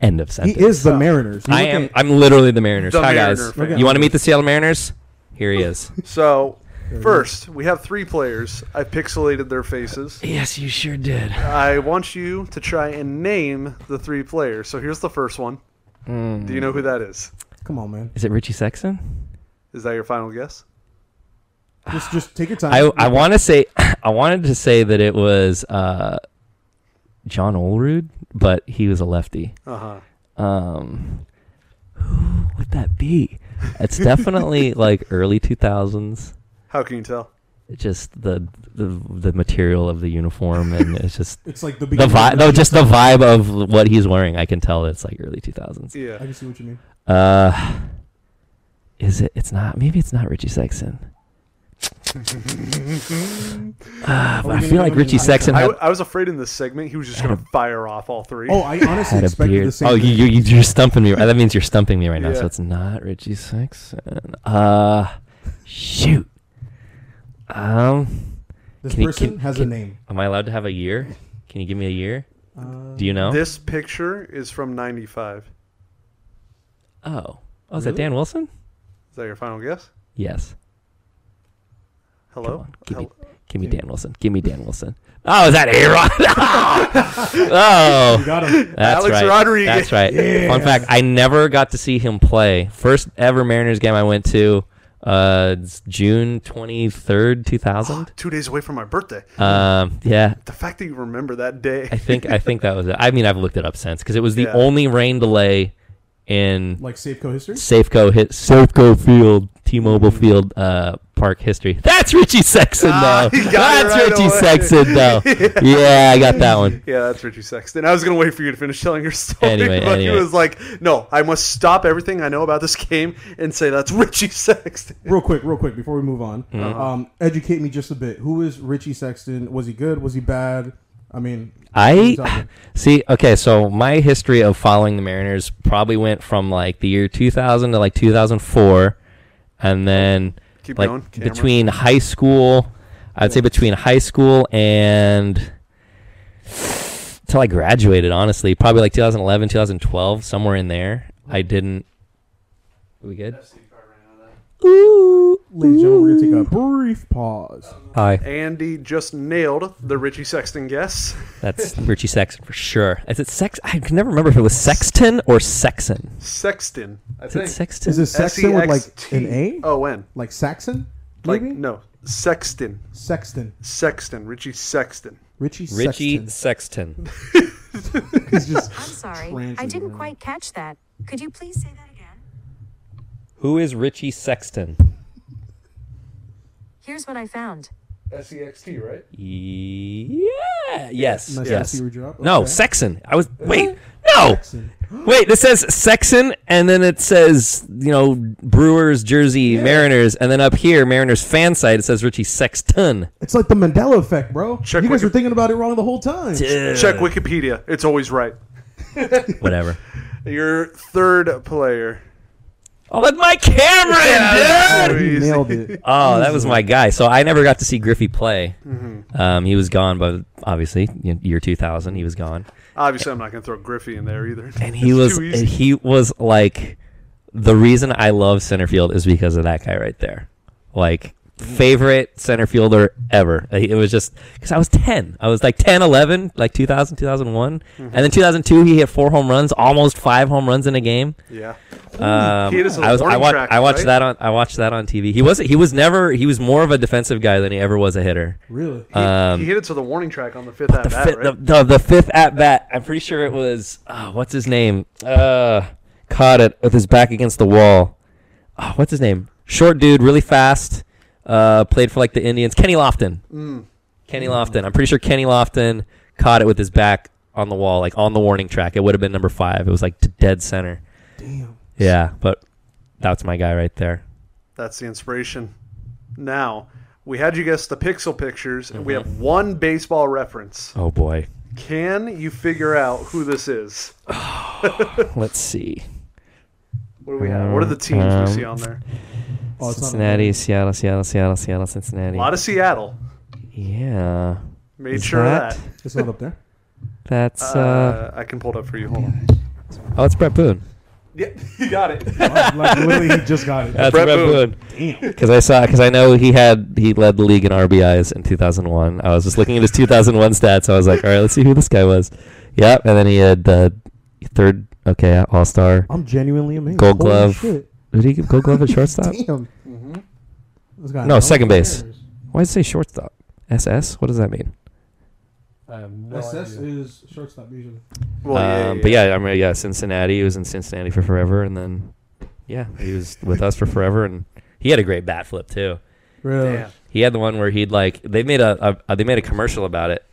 End of sentence.
He is the Mariners. You
I
look
am.
at-
I'm literally the Mariners.
The
Hi
Mariner
guys.
fan.
You want to meet the Seattle Mariners? Here he is.
So, first we have three players. I pixelated their faces.
yes, you sure did.
I want you to try and name the three players. So here's the first one.
Hmm.
Do you know who that is?
Come on, man.
Is it Richie Sexton?
Is that your final guess?
Just just take your time.
I I want to say I wanted to say that it was uh, John Olerud, but he was a lefty.
Uh huh.
Um, who would that be? It's definitely like early 2000s.
How can you tell?
Just the the the material of the uniform, and it's just
It's like the
the vibe. No, just the vibe of what he's wearing. I can tell it's like early 2000s.
Yeah, I
can see what you mean.
Uh, is it? It's not. Maybe it's not Richie Sexton. But
Are we
I feel like Richie
the-
Sexton
I,
had,
w- I was afraid in this segment he was just going to fire off all three.
Oh, I honestly
had a
expected
beard.
the same.
Oh, you,
thing.
you you're stumping me. That means you're stumping me right now. So it's not Richie Sexton. Uh, shoot. Um,
This
Can you-
person
can-
has
can-
a name.
am I allowed to have a year? Can you give me a year?
Uh,
Do you know?
This picture is from '95.
oh, oh, is that Dan Wilson?
Is that your final guess?
Yes. Come
Hello.
give me, me
Give me-
Dan Wilson. Give me Dan Wilson. Oh, is that A Rod?
You
oh,
got him.
that's
Alex
right.
Rodriguez.
That's right.
Yeah.
Fun fact: I never got to see him play. First ever Mariners game I went to Uh, it's June twenty third, two thousand.
Two days away from my birthday.
Um, yeah,
The fact that you remember that day.
I think I think that was it. I mean, I've looked it up since because it was the
Yeah.
only rain delay in
Like Safeco history.
Safeco hit Safeco Field, T-Mobile Field, uh, Park history. That's Richie Sexton,
Ah,
though.
you
That's
right
Richie
away.
Sexton, though. yeah, I got that one.
Yeah, that's Richie Sexton. I was gonna wait for you to finish telling your story,
Anyway,
but
anyway.
he was like, "No, I must stop everything I know about this game and say that's Richie Sexton."
Real quick, real quick, before we move on,
Mm-hmm.
um, educate me just a bit. Who is Richie Sexton? Was he good? Was he bad? I mean,
I
who's out there?
see. Okay, so my history of following the Mariners probably went from like the year 2000 to like 2004, and then
Keep
like
going. Camera.
between high school, I'd say between high school and until I graduated. Honestly, probably like 2011, 2012, somewhere in there. I didn't. We good? Ooh,
ladies and gentlemen, we're gonna take a brief pause.
Hi,
Andy just nailed the Richie Sexton guess.
that's Richie Sexton for sure. Is it Sex? I can never remember if it was Sexton or Sexton.
Sexton. I
Is it. Sexton?
Is it Sexton with like an A?
O N.
Like Saxon?
Like
Maybe?
no, Sexton.
Sexton.
Sexton. Richie Sexton.
Richie
Richie
Sexton.
Sexton.
He's just
I'm sorry. I didn't
that.
quite catch that. Could you please say that again?
Who is Richie Sexton?
Here's what I found.
S E X T, right?
Yeah. Yes.
nice
yes.
to see you.
No,
Okay.
Sexton. I was uh-huh. wait. No. Wait. This says Sexton, and then it says you know Brewers jersey Mariners, and then up here Mariners fan site it says Richie Sexton.
It's like the Mandela effect, bro.
Check
you guys
Wiki-
were thinking about it wrong the whole time.
Check Wikipedia. It's always right.
Whatever.
Your third player.
Oh, that's my Cameron, dude.
Very
He nailed it.
Oh, that was my guy. So I never got to see Griffey play.
Mm-hmm.
Um, he was gone, but obviously year 2000, he was gone.
Obviously, I'm not going to throw Griffey in there either.
and he was, and he was like the reason I love center field is because of that guy right there. Like favorite center fielder ever. It was just because I was 10. I was like 10, 11, like 2000, 2001.
Mm-hmm.
And then 2002, he hit four home runs, almost five home runs in a game.
yeah.
Um,
He hit us on the
I was, I, wa-
track,
I watched
right?
that on, I watched that on TV. He was, he was never, he was more of a defensive guy than he ever was a hitter.
Really?
He,
Um,
he hit it to the warning track on the fifth at
the,
bat,
fifth,
right?
the, the, the fifth at bat. I'm pretty sure it was uh, what's his name? Uh, caught it with his back against the wall. Oh, what's his name? Short dude, really fast. Uh, played for like the Indians. Kenny Lofton.
Mm.
Kenny Lofton. I'm pretty sure Kenny Lofton caught it with his back on the wall, like on the warning track. It would have been number five. It was like to dead center.
Damn.
Yeah, but that's my guy right there.
That's the inspiration. Now, we had you guess the pixel pictures, and we
Mm-hmm.
have one baseball reference.
Oh boy.
Can you figure out who this is?
Let's see.
What do we have? What are the teams
Um,
we see on there?
Oh,
Cincinnati, Seattle, Seattle, Seattle, Seattle, Cincinnati.
A lot of Seattle.
Yeah.
Made
Is
sure
that-
of that.
It's not up there.
That's uh,
Uh, I can pull it up for you. Hold on.
oh, it's Bret Boone.
Yeah, you got it.
like literally, he just got it.
That's
Bret
Bret,
Boone.
Boone. Because I saw, because I know he had he led the league in RBIs in 2001. I was just looking at his 2001 stats. I was like, all right, let's see who this guy was. Yep, and then he had uh, third, okay, All Star.
I'm genuinely amazed.
Gold
Holy
glove.
shit.
Did he get Gold Glove at shortstop?
Damn.
Mm-hmm.
This guy
No,
knows
second base. Why does it say shortstop? SS? What does that mean?
I have no
SS
idea.
is shortstop usually.
Well, yeah,
um,
yeah,
But yeah, I mean, yeah, Cincinnati. He was in Cincinnati for forever, and then yeah, he was with us for forever, and he had a great bat flip too.
Really?
Damn.
He had the one where he'd like they made a, a, a they made a commercial about it.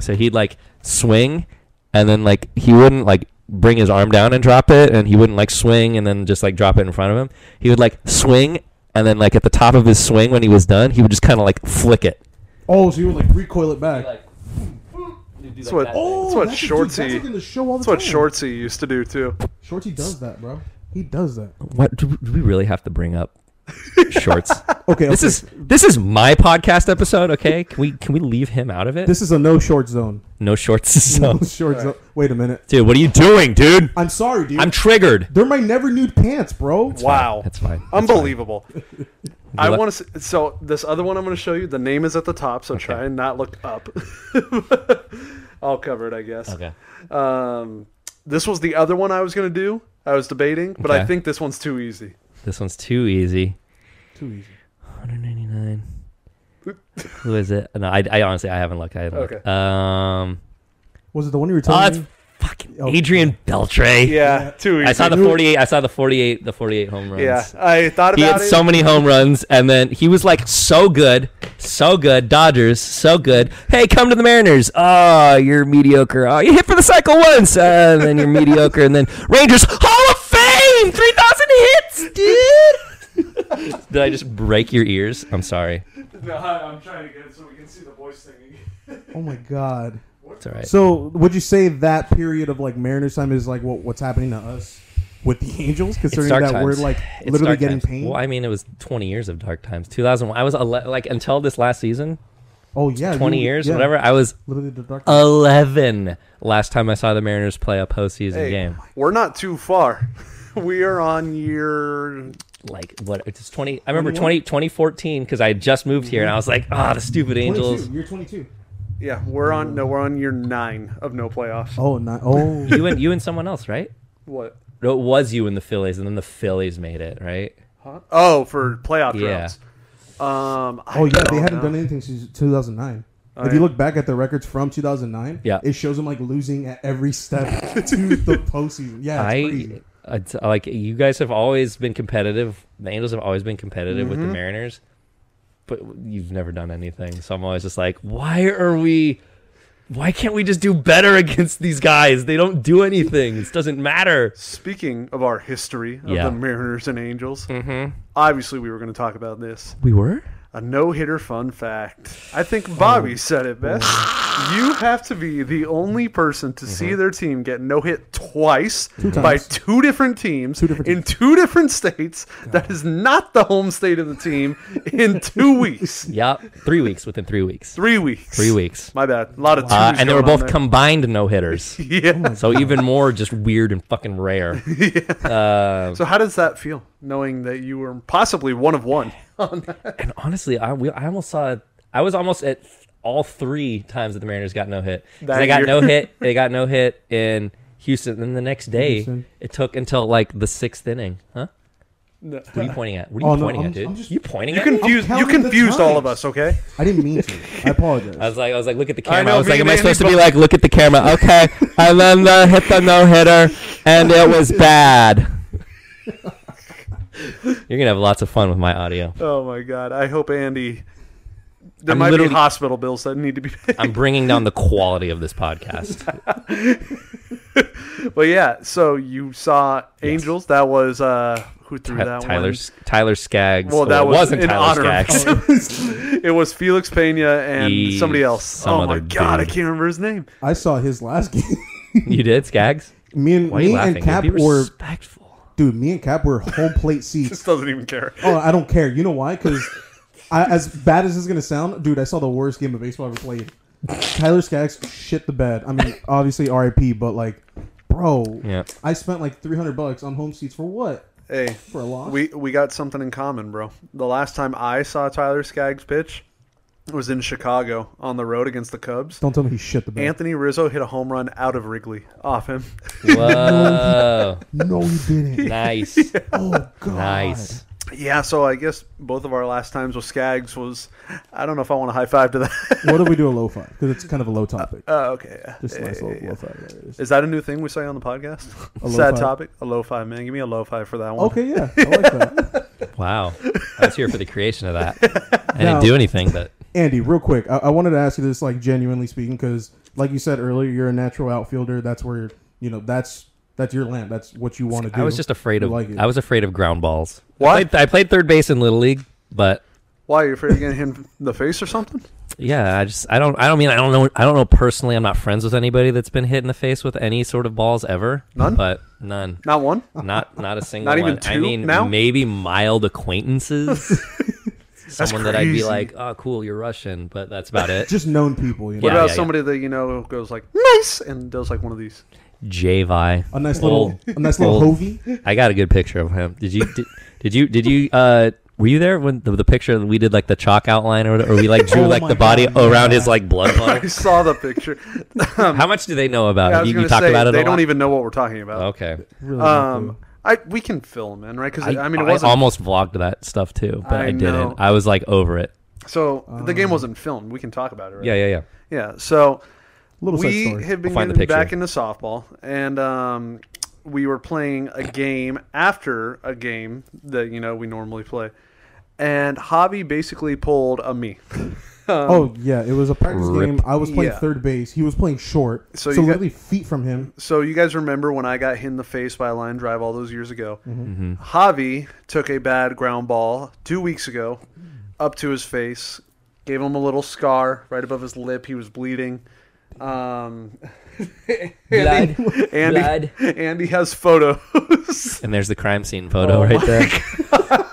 So he'd like swing, and then like he wouldn't like bring his arm down and drop it, and he wouldn't like swing and then just like drop it in front of him. He would like swing, and then like at the top of his swing when he was done, he would just kind of like flick it.
Oh, so you would like recoil it back.
That's what-
oh,
That's what
that's, dude,
Shorty-
That's like in the show all the
That's what
time.
Shortsy used to do too.
Shorty does that, bro. He does that.
What do, do we really have to bring up? Shorts.
Okay,
this
okay.
is this is my podcast episode. Okay, can we can we leave him out of it?
this is a no short zone.
no shorts.
No
So.
short zone. Wait a minute.
Dude, what are you doing, dude?
I'm sorry, dude.
I'm triggered.
They're my never nude pants, bro.
Wow,
That's fine. That's
unbelievable. I
let-
want to. So this other one I'm going to show you. The name is at the top, so try and not look up. I'll cover it, I guess.
Okay.
Um, this was the other one I was going to do. I was debating, but I
Okay.
think this one's too easy.
This one's too easy.
Too easy.
199. Who is it? No, I, I honestly I haven't looked. I haven't
Okay.
looked. Um,
Was it the one you were
oh,
telling
it's
me?
fucking
Oh.
Adrian Beltre.
Yeah, too easy.
I saw the 48. I saw the 48. The 48 home runs.
Yeah, I thought about it.
He had
it.
so many home runs, and then he was like so good, so good. Dodgers, so good. Hey, come to the Mariners. Oh, you're mediocre. Oh, you hit for the cycle once, uh, and then you're mediocre. And then Rangers, Hall of Fame, three thousand hits, dude. Did I just break your ears? I'm sorry.
No, I'm trying to get it so we can see the voice thing.
Oh my god.
It's all right.
So would you say that period of like Mariners time is like what what's happening to us with the Angels,
It's
considering that
times.
we're like
It's
literally getting
times.
pain?
Well, I mean, it was 20 years of dark times. 2001. I was ele- like until this last season,
oh yeah,
20
you-
years,
yeah.
whatever. I was
Literally the dark.
11 last time I saw the Mariners play a postseason
Hey,
game.
we're not too far. We are on year.
like what it's 20 i remember
21?
20 2014 because i had just moved here and i was like ah the stupid angels
22. You're 22.
Yeah, we're on. No, we're on year nine of no playoffs.
Oh, not, oh.
you and you and someone else right
What?
no, it was you and the phillies and then the phillies made it right
Huh? Oh, for playoff
Yeah.
rounds. Um. I
Oh yeah, they
don't
hadn't
know.
done anything since 2009.
Oh,
if you
yeah.
look back at the records from 2009,
Yeah.
it shows them like losing at every step to the postseason. Yeah, it's
i
crazy.
It's, like you guys have always been competitive the angels have always been competitive with the
Mm-hmm.
mariners but you've never done anything so i'm always just like why are we why can't we just do better against these guys they don't do anything it doesn't matter
Speaking of our history of
Yeah.
the Mariners and Angels,
mm-hmm.
obviously we were going to talk about this.
we were
A no hitter fun fact. I think Bobby said it best. You have to be the only person to see their team get no hit twice by
times.
two different teams
Two different
in two different states. That is not the home state of the team in two weeks.
Yep, three weeks within three weeks.
Three weeks.
Three weeks.
My bad. A lot of twos
Uh, and they were
going on
both
there.
combined no hitters.
Yeah.
So even more just weird and fucking rare. Uh,
So how does that feel, knowing that you were possibly one of one?
And honestly, I, we, I almost saw. I was almost at all three times that the Mariners got no hit. They got no hit. They got no hit in Houston. Then the next day,
Houston.
it took until like the sixth inning. Huh?
No.
What are you pointing at? What are you
Oh, no,
pointing
I'm-
at, dude?
I'm just-
you pointing
You
at
confused. You
counting
confused all of us. Okay.
I didn't mean to. I apologize.
I was like, I was like, look at the camera. I,
know,
was like, am I supposed to be like, look at the camera? Okay, and then uh, hit the no hitter, and it was bad. You're gonna have lots of fun with my audio.
Oh my god! I hope Andy. There
I'm
might be hospital bills that need to be paid.
I'm bringing down the quality of this podcast.
but yeah, so you saw Angels. That was uh who threw
Ty-
that
Tyler
one?
Tyler Skaggs.
Well, that
it
was
wasn't
in
Tyler
honor of-
Skaggs.
it was Felix Pena and
He-
somebody else.
some
oh my
other
god, I can't remember his name.
I saw his last game.
you did Skaggs?
me and
Why are
me and Cap were
respectful.
Dude. Me and Cap were home plate seats.
Just doesn't even care.
Oh, I don't care. You know why? Because as bad as this is gonna sound, dude, I saw the worst game of baseball I ever played. Tyler Skaggs shit the bed. I mean, obviously RIP, but like, bro,
Yeah.
I spent like three hundred bucks on home seats for what?
Hey,
For a loss?
we we got something in common, bro. The last time I saw Tyler Skaggs pitch was in Chicago on the road against the Cubs.
Don't tell me he shit the bed.
Anthony Rizzo hit a home run out of Wrigley off him.
Whoa.
No, you didn't.
nice.
Oh god.
Nice.
Yeah, so I guess both of our last times with Skaggs was I don't know if I want to high five to that.
What if we do a low five? Because it's kind of a low uh, topic.
Oh, okay. yeah.
Just a
Yeah,
nice
yeah,
little
yeah.
low five. There it is.
Is that a new thing we say on the podcast?
A low
Sad
five?
topic. A low five, man. Give me a low five for that one.
Okay, yeah, I like that.
Wow. I was here for the creation of that. I
Now-
didn't do anything, but
Andy, real quick, I, I wanted to ask you this, like genuinely speaking, because like you said earlier, you're a natural outfielder. That's where you know that's that's your land. That's what you want to do.
I was just afraid
You
of
like it.
I was afraid of ground balls.
What?
I played, I played third base in little league, but
Why are you afraid of getting hit in the face or something?
yeah, I just I don't I don't mean I don't know I don't know personally. I'm not friends with anybody that's been hit in the face with any sort of balls ever.
None?
but none.
Not one.
Not not a single.
Not even
one. I
two
mean,
now?
maybe mild acquaintances. Someone that I'd be
crazy.
like, oh, cool, you're Russian, but that's about it.
just known people. You know,
What
Yeah,
about
yeah,
somebody that you know goes like nice and does like one of these?
J-Vi.
a nice little,
Old.
a nice little
Old.
hovey.
I got a good picture of him. Did you? Did, did you? Did you? Uh, were you there when the, the picture we did like the chalk outline or, or we like drew
Oh
like
my
the body
God,
around
yeah.
his like blood
I
line?
saw the picture.
How much do they know about
I
it?
was
You,
gonna
you talk
say,
about it.
They
a
don't
lot?
even know what we're talking about.
Okay.
Really
Um, I we can fill them in, right? Because I, mean, it
I
wasn't.
almost vlogged that stuff too, but I,
I
didn't. I was like over it.
so the
Um,
game wasn't filmed. We can talk about it, right?
Yeah, yeah, yeah.
Yeah. So
Little
we have been
I'll
getting back into softball, and um, we were playing a game after a game that you know we normally play, and Javi basically pulled a me.
oh yeah, it was a practice
Rip.
game. I was playing
Yeah.
third base. He was playing short.
So
So,
you got-
literally feet from him.
So you guys remember when I got hit in the face by a line drive all those years ago?
Mm-hmm.
Javi took a bad ground ball two weeks ago up to his face, gave him a little scar right above his lip. He was bleeding. Um,
Blood.
Andy,
Blood.
Andy has photos.
And there's the crime scene photo
Oh
right there.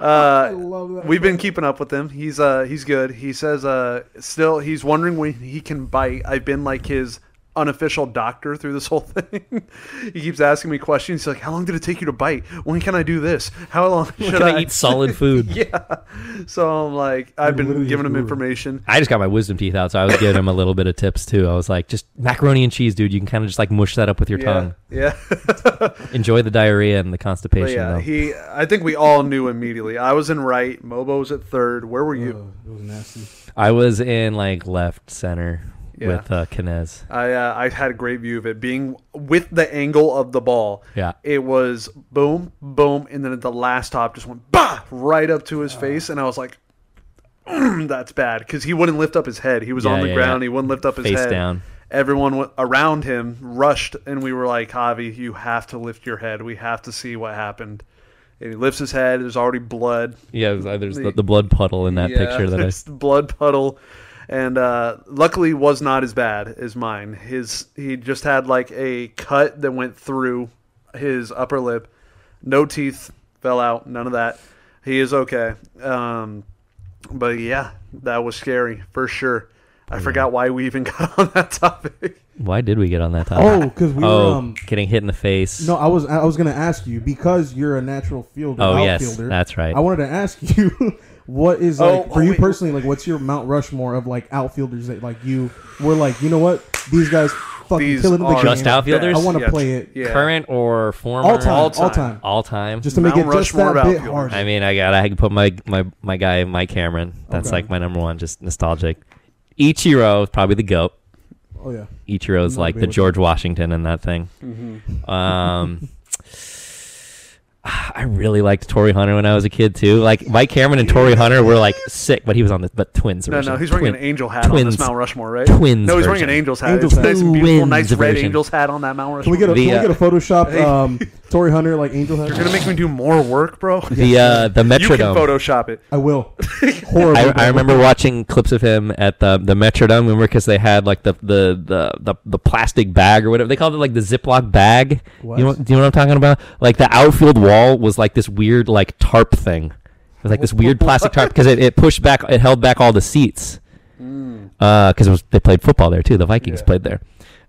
I love that.
We've been keeping up with him. He's uh he's good. He says uh still he's wondering when he can bite. I've been like his unofficial doctor through this whole thing. he keeps asking me questions. He's like, "How long did it take you to bite? When can I do this? How long should
Can I
I
eat solid food?
Yeah. So I'm like, I've been giving him information.
I just got my wisdom teeth out, so I was giving him a little bit of tips too. I was like, just macaroni and cheese, dude. You can kind of just like mush that up with your
yeah.
tongue.
Yeah.
Enjoy the diarrhea and the
But
constipation.
yeah,
though.
he. I think we all knew immediately. I was in right. Mobo was at third. Where were you?
Ugh, it was nasty.
I was in like left center
Yeah.
with uh, Kinez.
I uh, I had a great view of it being with the angle of the ball.
Yeah.
It was boom, boom, and then at the last top just went bah right up to his face, and I was like, "Mm, "That's bad," because he wouldn't lift up his head. He was
Yeah,
on the
yeah,
ground. He wouldn't lift up his
Face
head.
down.
Everyone w- around him rushed, and we were like, "Javi, you have to lift your head. We have to see what happened." And he lifts his head. There's already blood.
Yeah, was, uh, there's the, the blood puddle in that picture that I.
there's the blood puddle, and uh, luckily was not as bad as mine. His he just had like a cut that went through his upper lip. No teeth fell out. None of that. He is okay. Um, but yeah, that was scary for sure. I forgot why we even got on that topic.
Why did we get on that topic?
Oh, because we
Oh,
were. Um,
getting hit in the face.
no, I was. I was gonna ask you because you're a natural fielder.
Oh yes,
outfielder,
that's right.
I wanted to ask you, what is
Oh,
like for
oh,
you
wait.
personally? Like, what's your Mount Rushmore of like outfielders that like you were like, you know what, these guys fucking
These
killing the
are
game.
Just outfielders?
I want to
Yeah,
play it
Yeah.
Current or former?
all time,
All
all
time.
time,
All time.
just to make
Mount
it just
Rushmore
that bit
outfielders.
harder.
I mean, I got I could put my my my guy Mike Cameron. That's
Okay.
like my number one, just nostalgic. Ichiro is probably the goat.
oh yeah,
Ichiro's
No
like the
with
George Washington in that thing.
Mm-hmm.
Um, I really liked Torii Hunter when I was a kid too. Like Mike Cameron and Torii Hunter were like sick, but he was on the but twins.
No,
version.
no, he's wearing
Twin-
an angel hat on
twins-
this Mount Rushmore, right?
twins
No, he's wearing
version.
an angel's hat.
Angel's
it's nice beautiful, nice red
version.
angel's hat on that Mount Rushmore.
can
Rushmore.
we get a
The,
can we
uh,
get a Photoshop
Hey.
um, Torii Hunter like angel head?
You're gonna make me do more work, bro.
The uh, the
You can Photoshop it.
I will. Horrible.
I, I remember watching clips of him at the the Metrodome. Remember because they had like the, the the the the plastic bag or whatever they called it, like the Ziploc bag.
What?
You know, do you know what I'm talking about? Like the outfield wall was like this weird like tarp thing. It was like this weird plastic tarp because it, it pushed back, it held back all the seats. Because it was they played football there too. The Vikings
Yeah.
played there.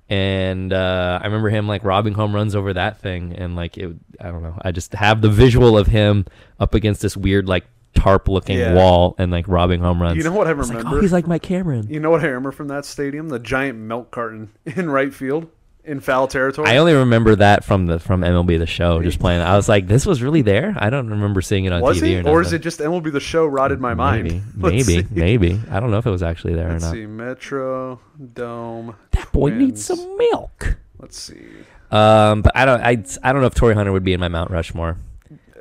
And uh, I remember him like robbing home runs over that thing, and like it, I don't know. I just have the visual of him up against this weird like tarp looking
Yeah.
wall and like robbing home runs.
You know what I
It's like,
remember?
oh, he's like Mike Cameron.
You know what I remember from that stadium? The giant milk carton in right field in foul territory.
I only remember that from the from MLB the Show, just playing. I was like, this was really there. I don't remember seeing it on
was
TV
he,
or,
or, is it just MLB the Show rotted my mind?
Maybe,
Let's
maybe, maybe. I don't know if it was actually there
Let's
or not.
see, Metro Dome.
That boy needs some milk.
Let's see.
Um, but I don't. I, I don't know if Torii Hunter would be in my Mount Rushmore.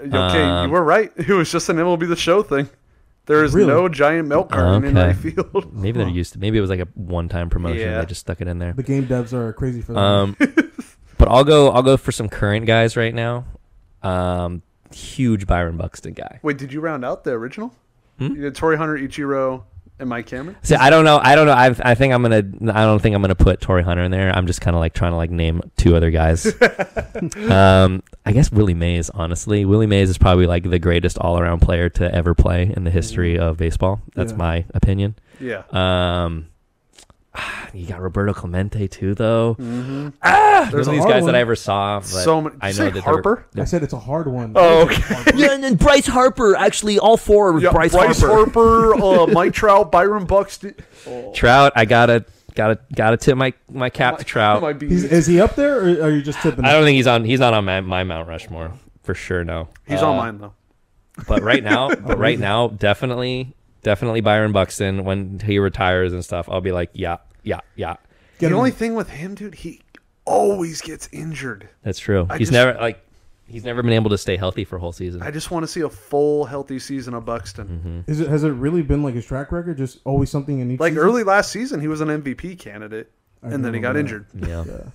Okay,
Um,
you were right. It was just an MLB the Show thing. There is
Really?
no giant milk carton in
Okay.
right field.
Maybe they're used to. Maybe it was like a one-time promotion.
Yeah.
They just stuck it in there.
the game devs are crazy for that.
Um, but I'll go. I'll go for some current guys right now. Um, huge Byron Buxton guy.
Wait, did you round out the original?
Hmm?
You did Torii Hunter, Ichiro, and Mike Cameron.
See, I don't know. I don't know. I, I think I'm gonna. I don't think I'm gonna put Torii Hunter in there. I'm just kind of like trying to like name two other guys. um, I guess Willie Mays. Honestly, Willie Mays is probably like the greatest all-around player to ever play in the history of baseball. That's
Yeah.
my opinion.
Yeah.
Um, you got Roberto Clemente too, though.
Mm-hmm.
Ah,
There's
those are these guys
one.
that I ever saw. But
So many.
I
Did
know
you say
that they're-
Harper?
I said it's a hard one.
Oh, okay.
Yeah, and then Bryce Harper. Actually, all four was
Yeah,
Bryce,
Bryce,
Harper.
Harper, uh, Mike Trout, Byron Buxton. Oh.
Trout, I gotta Gotta gotta tip my my cap to Trout.
He's, is he up there, or are you just tipping?
I don't think he's on. He's not on my, my Mount Rushmore for sure. No,
He's
Uh,
on mine though.
But right now, but right now, definitely, definitely Byron Buxton. When he retires and stuff, I'll be like, yeah, yeah, yeah.
The
him.
only thing with him, dude, he always gets injured.
That's true.
I
he's
just-
never like he's never been able to stay healthy for a whole season.
I just want to see a full healthy season of Buxton.
Mm-hmm.
Is it has it really been like his track record? Just always something in each.
Like
season?
early last season, he was an MVP candidate,
I
and then he got
remember
injured.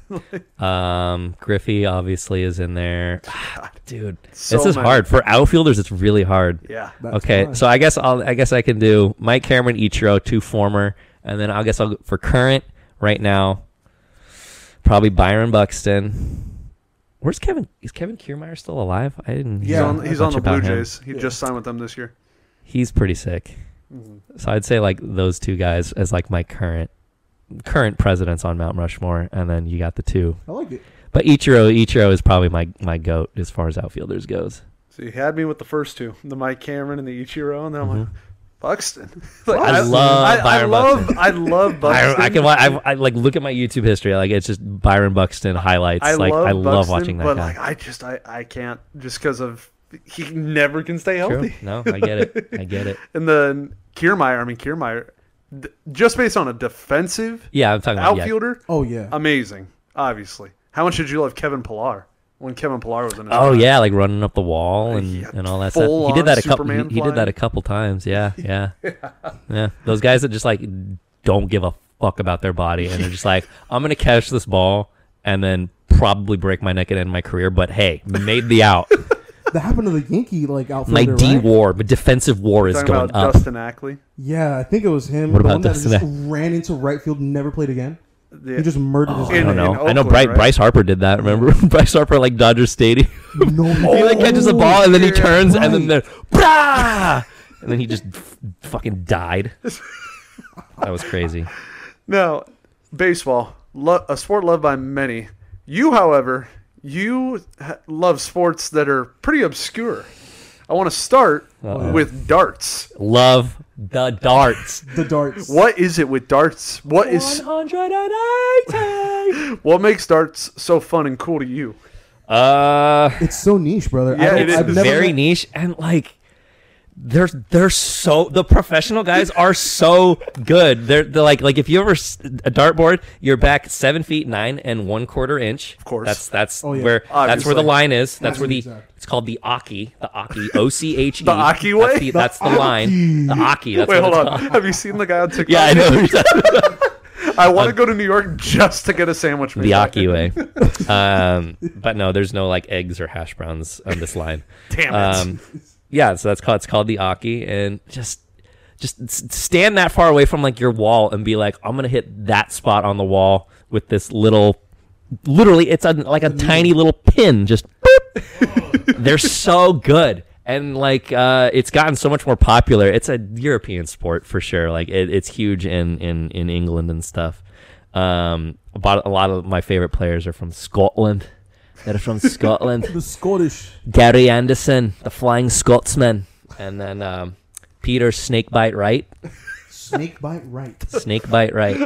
yeah. um, Griffey obviously is in there. Dude,
So
this is
many.
hard for outfielders. It's really hard.
Yeah.
Okay,
fine.
so I guess I'll I guess I can do Mike Cameron, Ichiro, two former, and then I guess I'll go for current right now. Probably Byron Buxton. Where's Kevin? Is Kevin Kiermaier still alive? I didn't.
He's
Yeah.
on, he's on the
about
Blue
him.
Jays. He just signed with them this year.
He's pretty sick. So I'd say like those two guys as like my current current presidents on Mount Rushmore, and then you got the two.
I like it.
But Ichiro, Ichiro is probably my my goat as far as outfielders goes.
So you had me with the first two, the Mike Cameron and the Ichiro, and then I'm like, Buxton. Like,
Mm-hmm. I love
I, I
Byron
love,
Buxton.
I love Buxton.
I, I can wa- I, I like look at my YouTube history. Like it's just Byron Buxton highlights.
I
like
love
I love
Buxton,
watching that
but
guy.
like I just I, I can't just because of he never can stay
True.
healthy.
No, I get it. I get it.
And then Kiermaier, I mean Kiermaier, d- just based on a defensive
Yeah, I'm talking about yeah.
outfielder,
Oh yeah.
amazing. Obviously, how much did you love Kevin Pillar when Kevin Pillar was in? His
Oh
prime?
yeah, like running up the wall and,
Yeah,
and all that stuff. He
full-on
did that a couple. He,
Superman
he did that a couple times. Yeah, yeah, yeah. Those guys that just like don't give a fuck about their body and they're just like, I'm gonna catch this ball and then probably break my neck and end my career. But hey, made the out.
That happened to the Yankee like
out
my
D
right?
war, but defensive war is
Talking
going
about
up.
Dustin Ackley.
Yeah, I think it was him.
What
the
about
one that just
Ack-
ran into right field, and never played again.
Yeah.
He just murdered his.
Oh, I
In-
don't know. I know
Oakland,
Bryce,
right?
Bryce Harper did that. Remember Bryce Harper like Dodger Stadium?
no,
he like catches the ball and then he
yeah,
turns and then
right.
the Brah! and then he just f- fucking died. That was crazy.
Now, baseball, lo- a sport loved by many. You, however, you love sports that are pretty obscure. I want to start
Uh-oh.
with darts.
Love the darts.
the darts.
What is it with darts? What is
180.
what makes darts so fun and cool to you?
Uh,
It's so niche, brother.
Yeah,
I don't-
it is
I've never
very
met-
niche and like they're they're so the professional guys are so good. They're, they're like like if you ever s- a dartboard, you're back seven feet nine and one quarter inch. Of
course.
that's that's
Oh, yeah.
where that's where the
Obviously.
line is. That's
That's
where the
exact.
it's called the oche, the oche, O C H E.
The Aki way?
That's the, that's the line. The oche. That's
Wait,
what
hold
it's
on.
called.
Have you seen the guy on TikTok?
Yeah, I know.
I want to go to New York just to get a sandwich. made
the Aki way. Um, but no, there's no like eggs or hash browns on this line.
Damn it.
Um, yeah, so that's called it's called the oche, and just just stand that far away from like your wall and be like, I'm gonna hit that spot on the wall with this little. Literally, it's a, like a tiny little pin. Just boop. they're so good, and like uh, it's gotten so much more popular. It's a European sport for sure. Like it, it's huge in in in England and stuff. Um, about a lot of my favorite players are from Scotland. They're from Scotland.
The Scottish.
Gary Anderson, the Flying Scotsman, and then um, Peter Snakebite Wright.
Snake bite right.
Snakebite Wright.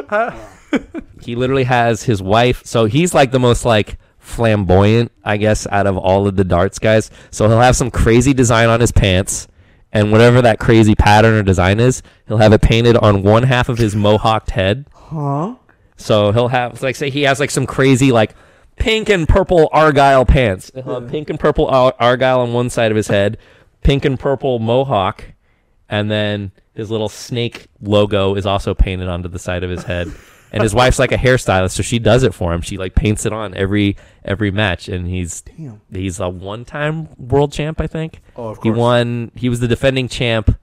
he literally has his wife. So he's like the most like flamboyant, I guess, out of all of the darts guys. So he'll have some crazy design on his pants, and whatever that crazy pattern or design is, he'll have it painted on one half of his mohawked head.
Huh?
So he'll have like say he has like some crazy like pink and purple argyle pants. He'll have pink and purple ar- argyle on one side of his head, pink and purple mohawk, and then his little snake logo is also painted onto the side of his head. And his wife's like a hairstylist, so she does it for him. She like paints it on every every match, and he's
Damn.
he's a one time world champ, I think.
Oh, of course.
He won. He was the defending champ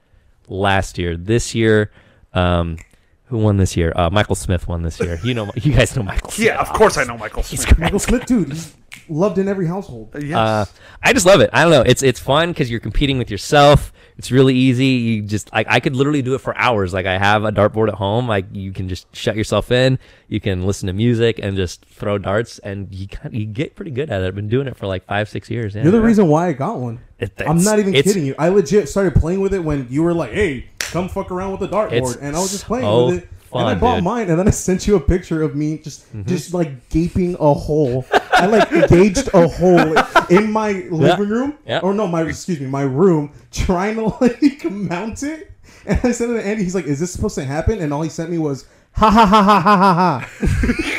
last year. This year, um, who won this year? Uh, Michael Smith won this year. You know, you guys know Michael. Smith.
Yeah, of course I know Michael
He's
Smith.
Michael Smith, dude. He's loved in every household.
Yes.
Uh, I just love it. I don't know. It's it's fun because you're competing with yourself. It's really easy. You just like I could literally do it for hours. Like I have a dartboard at home. Like you can just shut yourself in. You can listen to music and just throw darts, and you kind you get pretty good at it. I've been doing it for like five six years. Yeah.
You're the reason why I got one.
It-
I'm not even kidding you. I legit started playing with it when you were like, "Hey, come fuck around with the dartboard," and I was just playing
so
with it. and I bought
dude.
mine, and then I sent you a picture of me just
Mm-hmm.
just like gaping a hole. I like gauged a hole in my living room,
Yeah.
or no, my excuse me, my room, trying to like mount it. And I sent it to Andy. He's like, "Is this supposed to happen?" And all he sent me was, "Ha ha ha ha ha ha ha."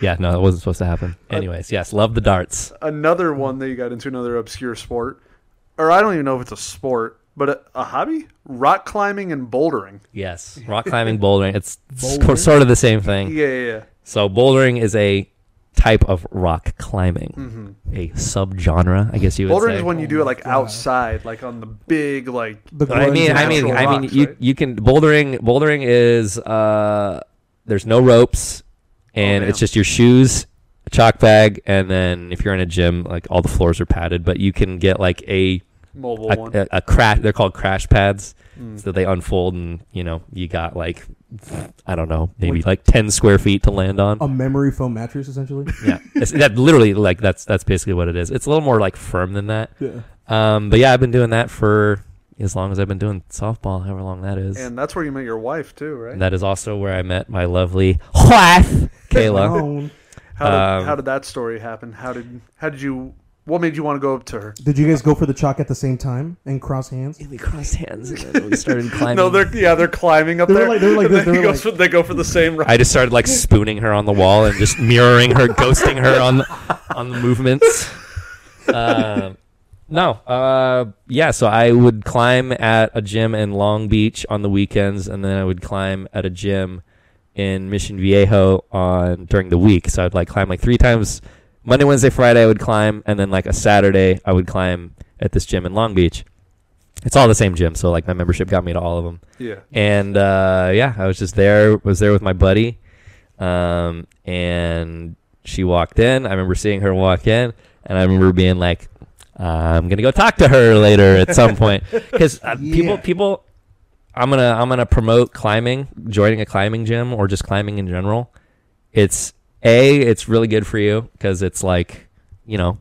Yeah, no, that wasn't supposed to happen. Anyways, yes, love the darts.
Another one that you got into another obscure sport, or I don't even know if it's a sport, but a, a hobby: rock climbing and bouldering.
Yes, rock climbing, bouldering. It's
Bouldering?
sort of the same thing.
Yeah, yeah, yeah.
So bouldering is a type of rock climbing, a subgenre, I guess you would say.
Bouldering
say.
is when you
Oh
do it like
God.
outside, like on the big, like
The
I mean, I mean,
Natural
I mean, you
right?
you can bouldering. Bouldering is uh, there's no ropes, and
damn.
it's just your shoes, a chalk bag, and then if you're in a gym, like all the floors are padded, but you can get like a
mobile
a,
one.
a, a crash. They're called crash pads,
Mm.
so they unfold, and you know you got like I don't know, maybe like ten square feet to land on.
a memory foam mattress, essentially.
yeah, it's, that literally like that's that's basically what it is. It's a little more like firm than that.
Yeah.
Um, but yeah, I've been doing that for as long as I've been doing softball, however long that is.
And that's where you met your wife too, right?
That is also where I met my lovely wife, Kayla.
How did,
Um,
how did that story happen? How did how did you? What made you want to go up to her?
Did you guys go for the chalk at the same time and cross hands?
we crossed hands and then we started climbing.
No, they're yeah, they're climbing up
They were
there.
like- they were like
and
this,
then
they
he
were
goes
like-
for- they go for the same route.
I just started like spooning her on the wall and just mirroring her, ghosting her on the, on the movements. Um no, uh, yeah. So I would climb at a gym in Long Beach on the weekends, and then I would climb at a gym in Mission Viejo on during the week. So I'd like climb like three times Monday, Wednesday, Friday. I would climb, and then like a Saturday I would climb at this gym in Long Beach. It's all the same gym, so like my membership got me to all of them
yeah.
and uh, yeah, I was just there. Was there with my buddy, um, and she walked in. I remember seeing her walk in, and I remember being like, "I'm gonna go talk to her later at some point," because uh, people, people, I'm gonna, I'm gonna promote climbing, joining a climbing gym, or just climbing in general. It's a, it's really good for you because it's like, you know,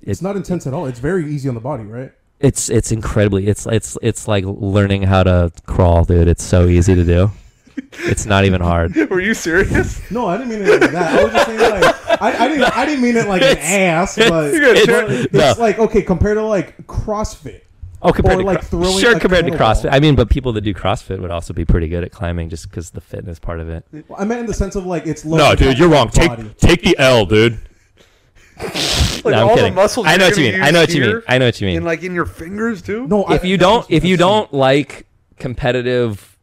It's not intense at all. It's very easy on the body, right?
it's it's incredibly it's it's it's like learning how to crawl, dude. It's so easy to do. It's not even hard.
Were you serious?
No, I didn't mean it like that. I was just saying like I, I didn't I didn't mean it like an ass, but
You gotta
but it's
No.
like okay compared to like CrossFit.
Oh, compared
Or,
to
like,
Cro-
throwing
sure compared to
kettlebell.
CrossFit. I mean, but people that do CrossFit would also be pretty good at climbing just because the fitness part of it.
I meant in the sense of like it's low
No, dude, you're wrong.
the
Take take the L, dude.
Like
No, I'm
all
kidding.
the muscles.
I know what you mean. I know what you mean. I know what you mean.
And like in your fingers too.
No,
if
I,
you don't, if you don't like competitive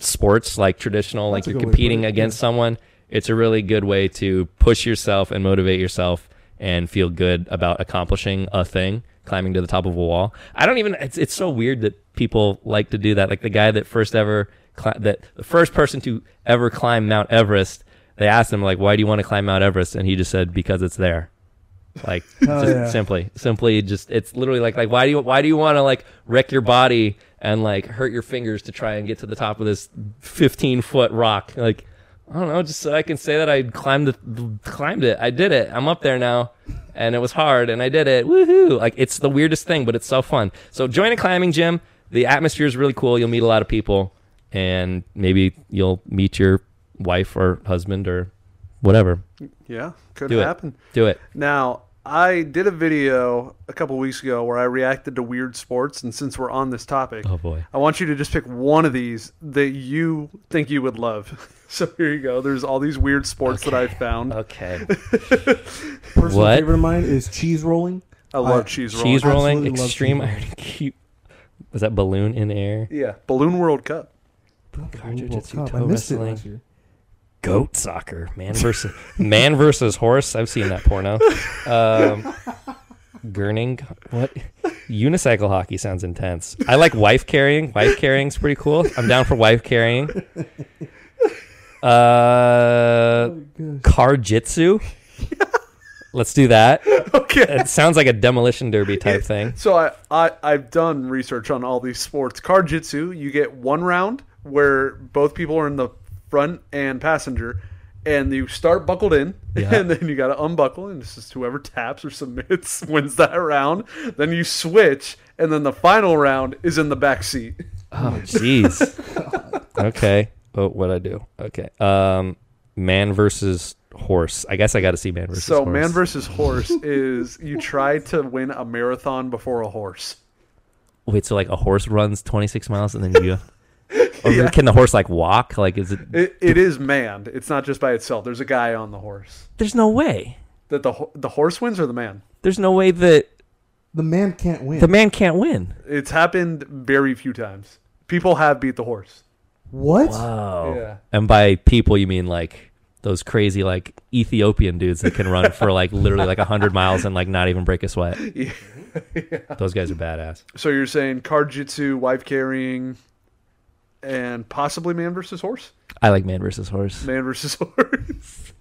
sports, like traditional, like
That's a
you're
good way to
competing against
yeah.
someone, it's a really good way to push yourself and motivate yourself and feel good about accomplishing a thing. Climbing to the top of a wall. I don't even. It's it's so weird that people like to do that. Like the guy that first ever cli- that the first person to ever climb Mount Everest. They asked him like, "Why do you want to climb Mount Everest?" And he just said, "Because it's there." Like
Hell oh,
just
yeah.
simply, simply, just it's literally like like why do you why do you want to like wreck your body and like hurt your fingers to try and get to the top of this 15 foot rock? Like I don't know, just so I can say that I climbed the climbed it. I did it. I'm up there now, and it was hard, and I did it. Woohoo! Like it's the weirdest thing, but it's so fun. So join a climbing gym. The atmosphere is really cool. You'll meet a lot of people, and maybe you'll meet your wife or husband or whatever.
Yeah, could
Do it.
happen.
Do it.
Now, I did a video a couple weeks ago where I reacted to weird sports, and since we're on this topic,
Oh boy.
I want you to just pick one of these that you think you would love. So here you go. There's all these weird sports that I've found.
Okay.
Personal
What?
favorite of mine is cheese rolling.
I love
I-
cheese rolling.
cheese rolling,
Absolutely love
extreme
cheese
iron cube. Was that balloon in air?
Yeah, Balloon World Cup.
Car
World
jiu-jitsu,
Cup.
toe
I missed it
wrestling.
last year.
Goat soccer, man versus man versus horse. I've seen that porno. Um, gurning, what? Unicycle hockey sounds intense. I like wife carrying. Wife carrying's pretty cool. I'm down for wife carrying. Uh, car jitsu. Let's do that.
Okay.
It sounds like a demolition derby type thing.
So I, I I've done research on all these sports. Car jitsu, you get one round where both people are in the front and passenger, and you start buckled in,
Yeah.
and then you got to unbuckle, and it's just whoever taps or submits wins that round. Then you switch, and then the final round is in the back seat.
Oh, jeez. okay. Oh, what I do? Okay. Um, man versus horse. I guess I got to see man versus
So
horse.
man versus horse is you try to win a marathon before a horse.
Wait, so like a horse runs 26 miles and then you. Or can the horse like walk? Like, is it?
It, it is manned. It's not just by itself. There's a guy on the horse.
There's no way.
That the the horse wins or the man.
There's no way that
The man can't win.
the man can't win.
It's happened very few times. People have beat the horse.
What?
Wow.
Yeah.
And by people, you mean like those crazy like Ethiopian dudes that can run for like literally like 100 miles and like not even break a sweat.
Yeah.
Those guys are badass.
So you're saying card jitsu, wife carrying, and possibly man versus horse?
I like man versus horse.
Man versus horse.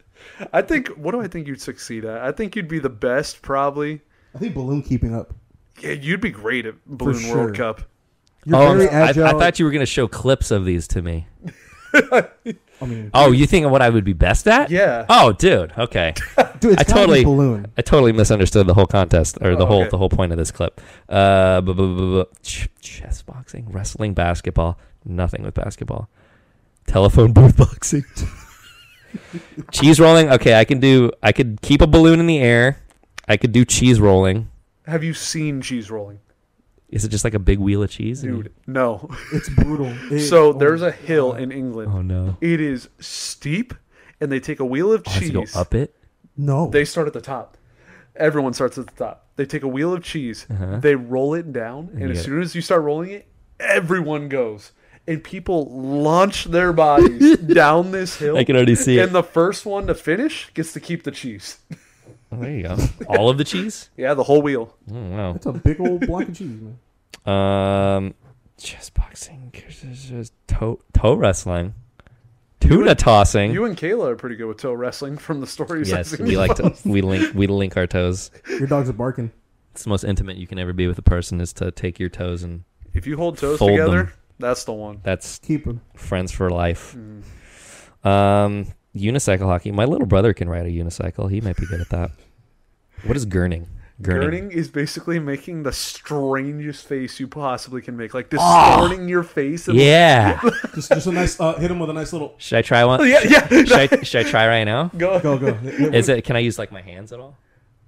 I think. What do I think you'd succeed at? I think you'd be the best, probably.
I think balloon keeping up.
Yeah, you'd be great at Balloon
sure.
World Cup.
You're
oh,
very
I, I
agile.
thought you were going to show clips of these to me.
I mean,
Oh, you think of what I would be best at?
Yeah.
Oh, dude. Okay.
dude, it's
I
gotta be
totally-
balloon.
I totally misunderstood the whole contest or the
Oh,
whole
okay.
the whole point of this clip. Uh, bu- bu- bu- bu- ch- chess boxing, wrestling, basketball. Nothing with basketball. Telephone booth boxing. cheese rolling. Okay, I can do. I could keep a balloon in the air. I could do cheese rolling.
Have you seen cheese rolling,
Is it just like a big wheel of cheese?
dude? No.
It's brutal. It-
so
oh
there's
my
a hill
God.
in England.
Oh no!
It is steep, and they take a wheel of
I have to go
cheese.
up it.
No.
They start at the top. Everyone starts at the top. They take a wheel of cheese.
Uh-huh.
They roll it down, and
you
as
get
soon as you start rolling it, everyone goes, and people launch their bodies down this hill.
I can already see it.
And the first one to finish gets to keep the cheese.
Oh, there you go. All of the cheese.
Yeah, the whole wheel.
Oh, wow.
That's a big old block of cheese, man.
Um, chess boxing, toe toe wrestling, tuna tossing.
You and Kayla are pretty good with toe wrestling from the stories. I've
yes,
seen
we
you
like to
post.
we link we link our toes.
Your dogs are barking.
It's the most intimate you can ever be with a person is to take your toes and
If you hold toes
Fold
together,
them.
that's the one.
that's
Keep them.
friends for life.
Mm.
Um, unicycle hockey. My little brother can ride a unicycle. He might be good at that. What is gurning?
Gurning is basically making the strangest face you possibly can make, like distorting your face. And
Yeah.
Just, just a nice. Uh, hit him with a nice little.
should I try one?
yeah, yeah.
Should I, should I try right now?
Go.
Go go.
Is it? Can I use like my hands at all?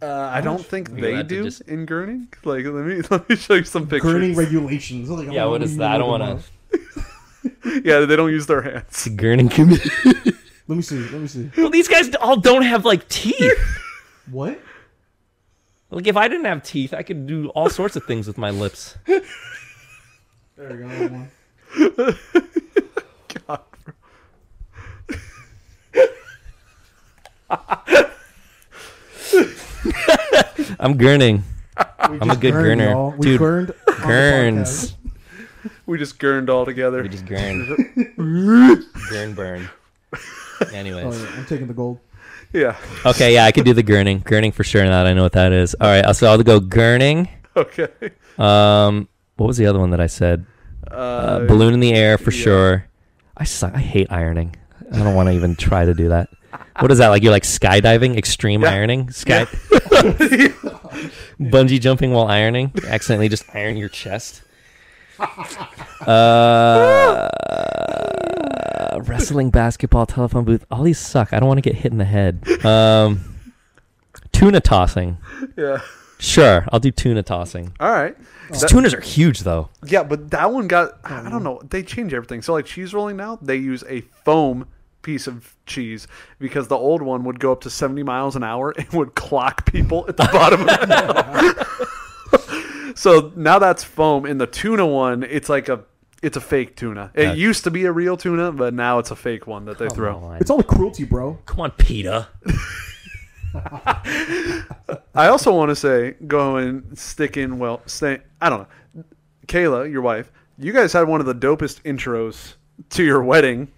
Uh, I don't think
You're
they do
just-
in gurning. Like, let me let me show you some pictures.
Gurning regulations. Like,
Yeah. What is that? I don't want to.
yeah, they don't use their hands.
Gurning community.
Let me see. Let me see.
well, these guys all don't have like teeth.
What?
Like if I didn't have teeth, I could do all sorts of things with my lips.
There we go. one.
God,
I'm gurning.
We
I'm a good
gurned,
gurner.
y'all. We
Dude,
gurned.
Gurns.
we just gurned all together.
We just gurn. Gurn burn.
Podcast.
Anyways.
Oh yeah, I'm taking the gold.
Yeah.
Okay, yeah, I could do the gurning. Gurning for sure. Now that I know what that is. All right, so I'll go gurning.
Okay.
Um, what was the other one that I said?
Uh,
Uh, balloon in the air for
yeah.
sure. I suck. I hate ironing. I don't want to even try to do that. What is that like? You're like skydiving, extreme
Yeah.
ironing, sky, bungee jumping while ironing. Accidentally just iron your chest. Uh, wrestling, basketball, telephone booth. All these suck. I don't want to get hit in the head. Um, tuna tossing.
yeah.
Sure, I'll do tuna tossing.
All right.
'Cause
That-
tunas are huge, though.
Yeah, but that one got. I don't know. They change everything. So like cheese rolling now, they use a foam piece of cheese because the old one would go up to 70 miles an hour and would clock people at the bottom of the hill. so now that's foam. In the tuna one, it's like a it's a fake tuna. It used to be a real tuna, but now it's a fake one that they throw.
on.
It's all the cruelty, bro.
Come on, PETA.
I also want to say, go and stick in. Well, stay. I don't know. Kayla, your wife, you guys had one of the dopest intros to your wedding.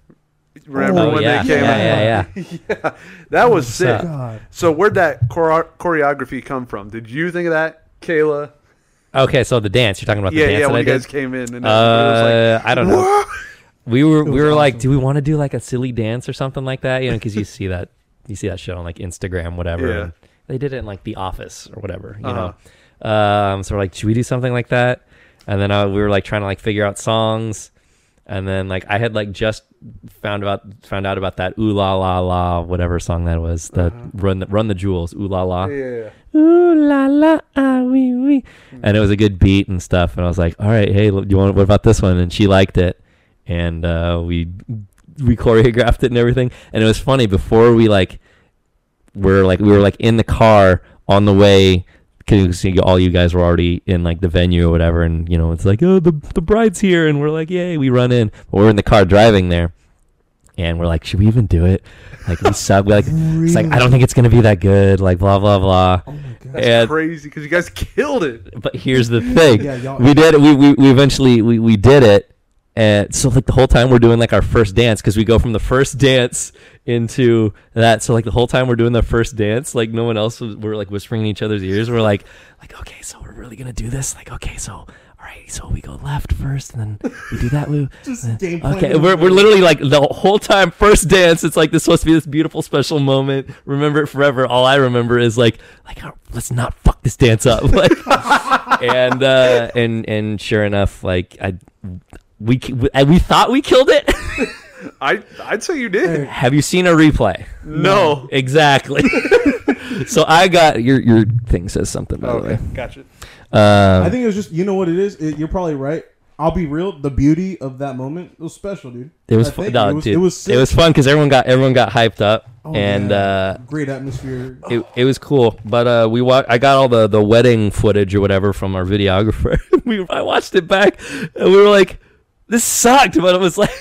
Remember
Oh,
when
yeah,
they came
yeah,
out?
yeah, yeah.
That was
What's
sick.
God.
So where'd that chore- choreography come from? Did you think of that, Kayla?
Okay, so the dance. You're talking about the dance
yeah.
that
When
I
you guys came in, and everybody
Uh, I don't know.
like,
We were we were like, do we want to do like a silly dance or something like that? You know, because you see that you see that shit on like Instagram, whatever.
Yeah.
they did it in like The Office or whatever. You
Uh-huh.
know. Um, so we're like, should we do something like that? And then uh, we were like trying to like figure out songs. And then like I had like just found about found out about that ooh la la la whatever song that was the run the run the jewels ooh la la
Uh-huh. Yeah.
ooh la la ah wee wee, and it was a good beat and stuff. And I was like, all right, hey, you want what about this one? And she liked it, and uh, we we choreographed it and everything. And it was funny before we like were like we were like in the car on the way because all you guys were already in like the venue or whatever, and you know it's like oh the the bride's here, and we're like yay, we run in. But we're in the car driving there, and we're like, should we even do it? Like we suck. We like it's like I don't think it's gonna be that good. Like blah blah blah.
Oh.
That's
And-
crazy because you guys killed it.
But here's the thing:
Yeah,
we did it. We, we we eventually we we did it, and so like the whole time we're doing like our first dance because we go from the first dance into that. So like the whole time we're doing the first dance, like no one else was. We're like whispering in each other's ears. We're like like okay, so we're really gonna do this. Like okay, so. All right, so we go left first, and then we do that move.
Just
and-
game plan
okay, we're, we're literally like the whole time first dance. It's like this supposed to be this beautiful special moment. Remember it forever. All I remember is like like oh, let's not fuck this dance up. Like and uh, and and sure enough, like I we we, we thought we killed it.
I I'd say you did.
Have you seen a replay?
No.
Exactly. so I got your your thing says something by the way.
gotcha.
Um,
I think it was just you know what it is. It, you're probably right. I'll be real. The beauty of that moment was special, dude.
it was fun.
think
No,
it was,
dude,
it was sick.
fun because everyone got everyone got hyped up
Oh,
and
yeah.
uh,
great atmosphere.
it, it was cool. But uh, we wa- I got all the, the wedding footage or whatever from our videographer. we I watched it back and we were like, this sucked. But it was like,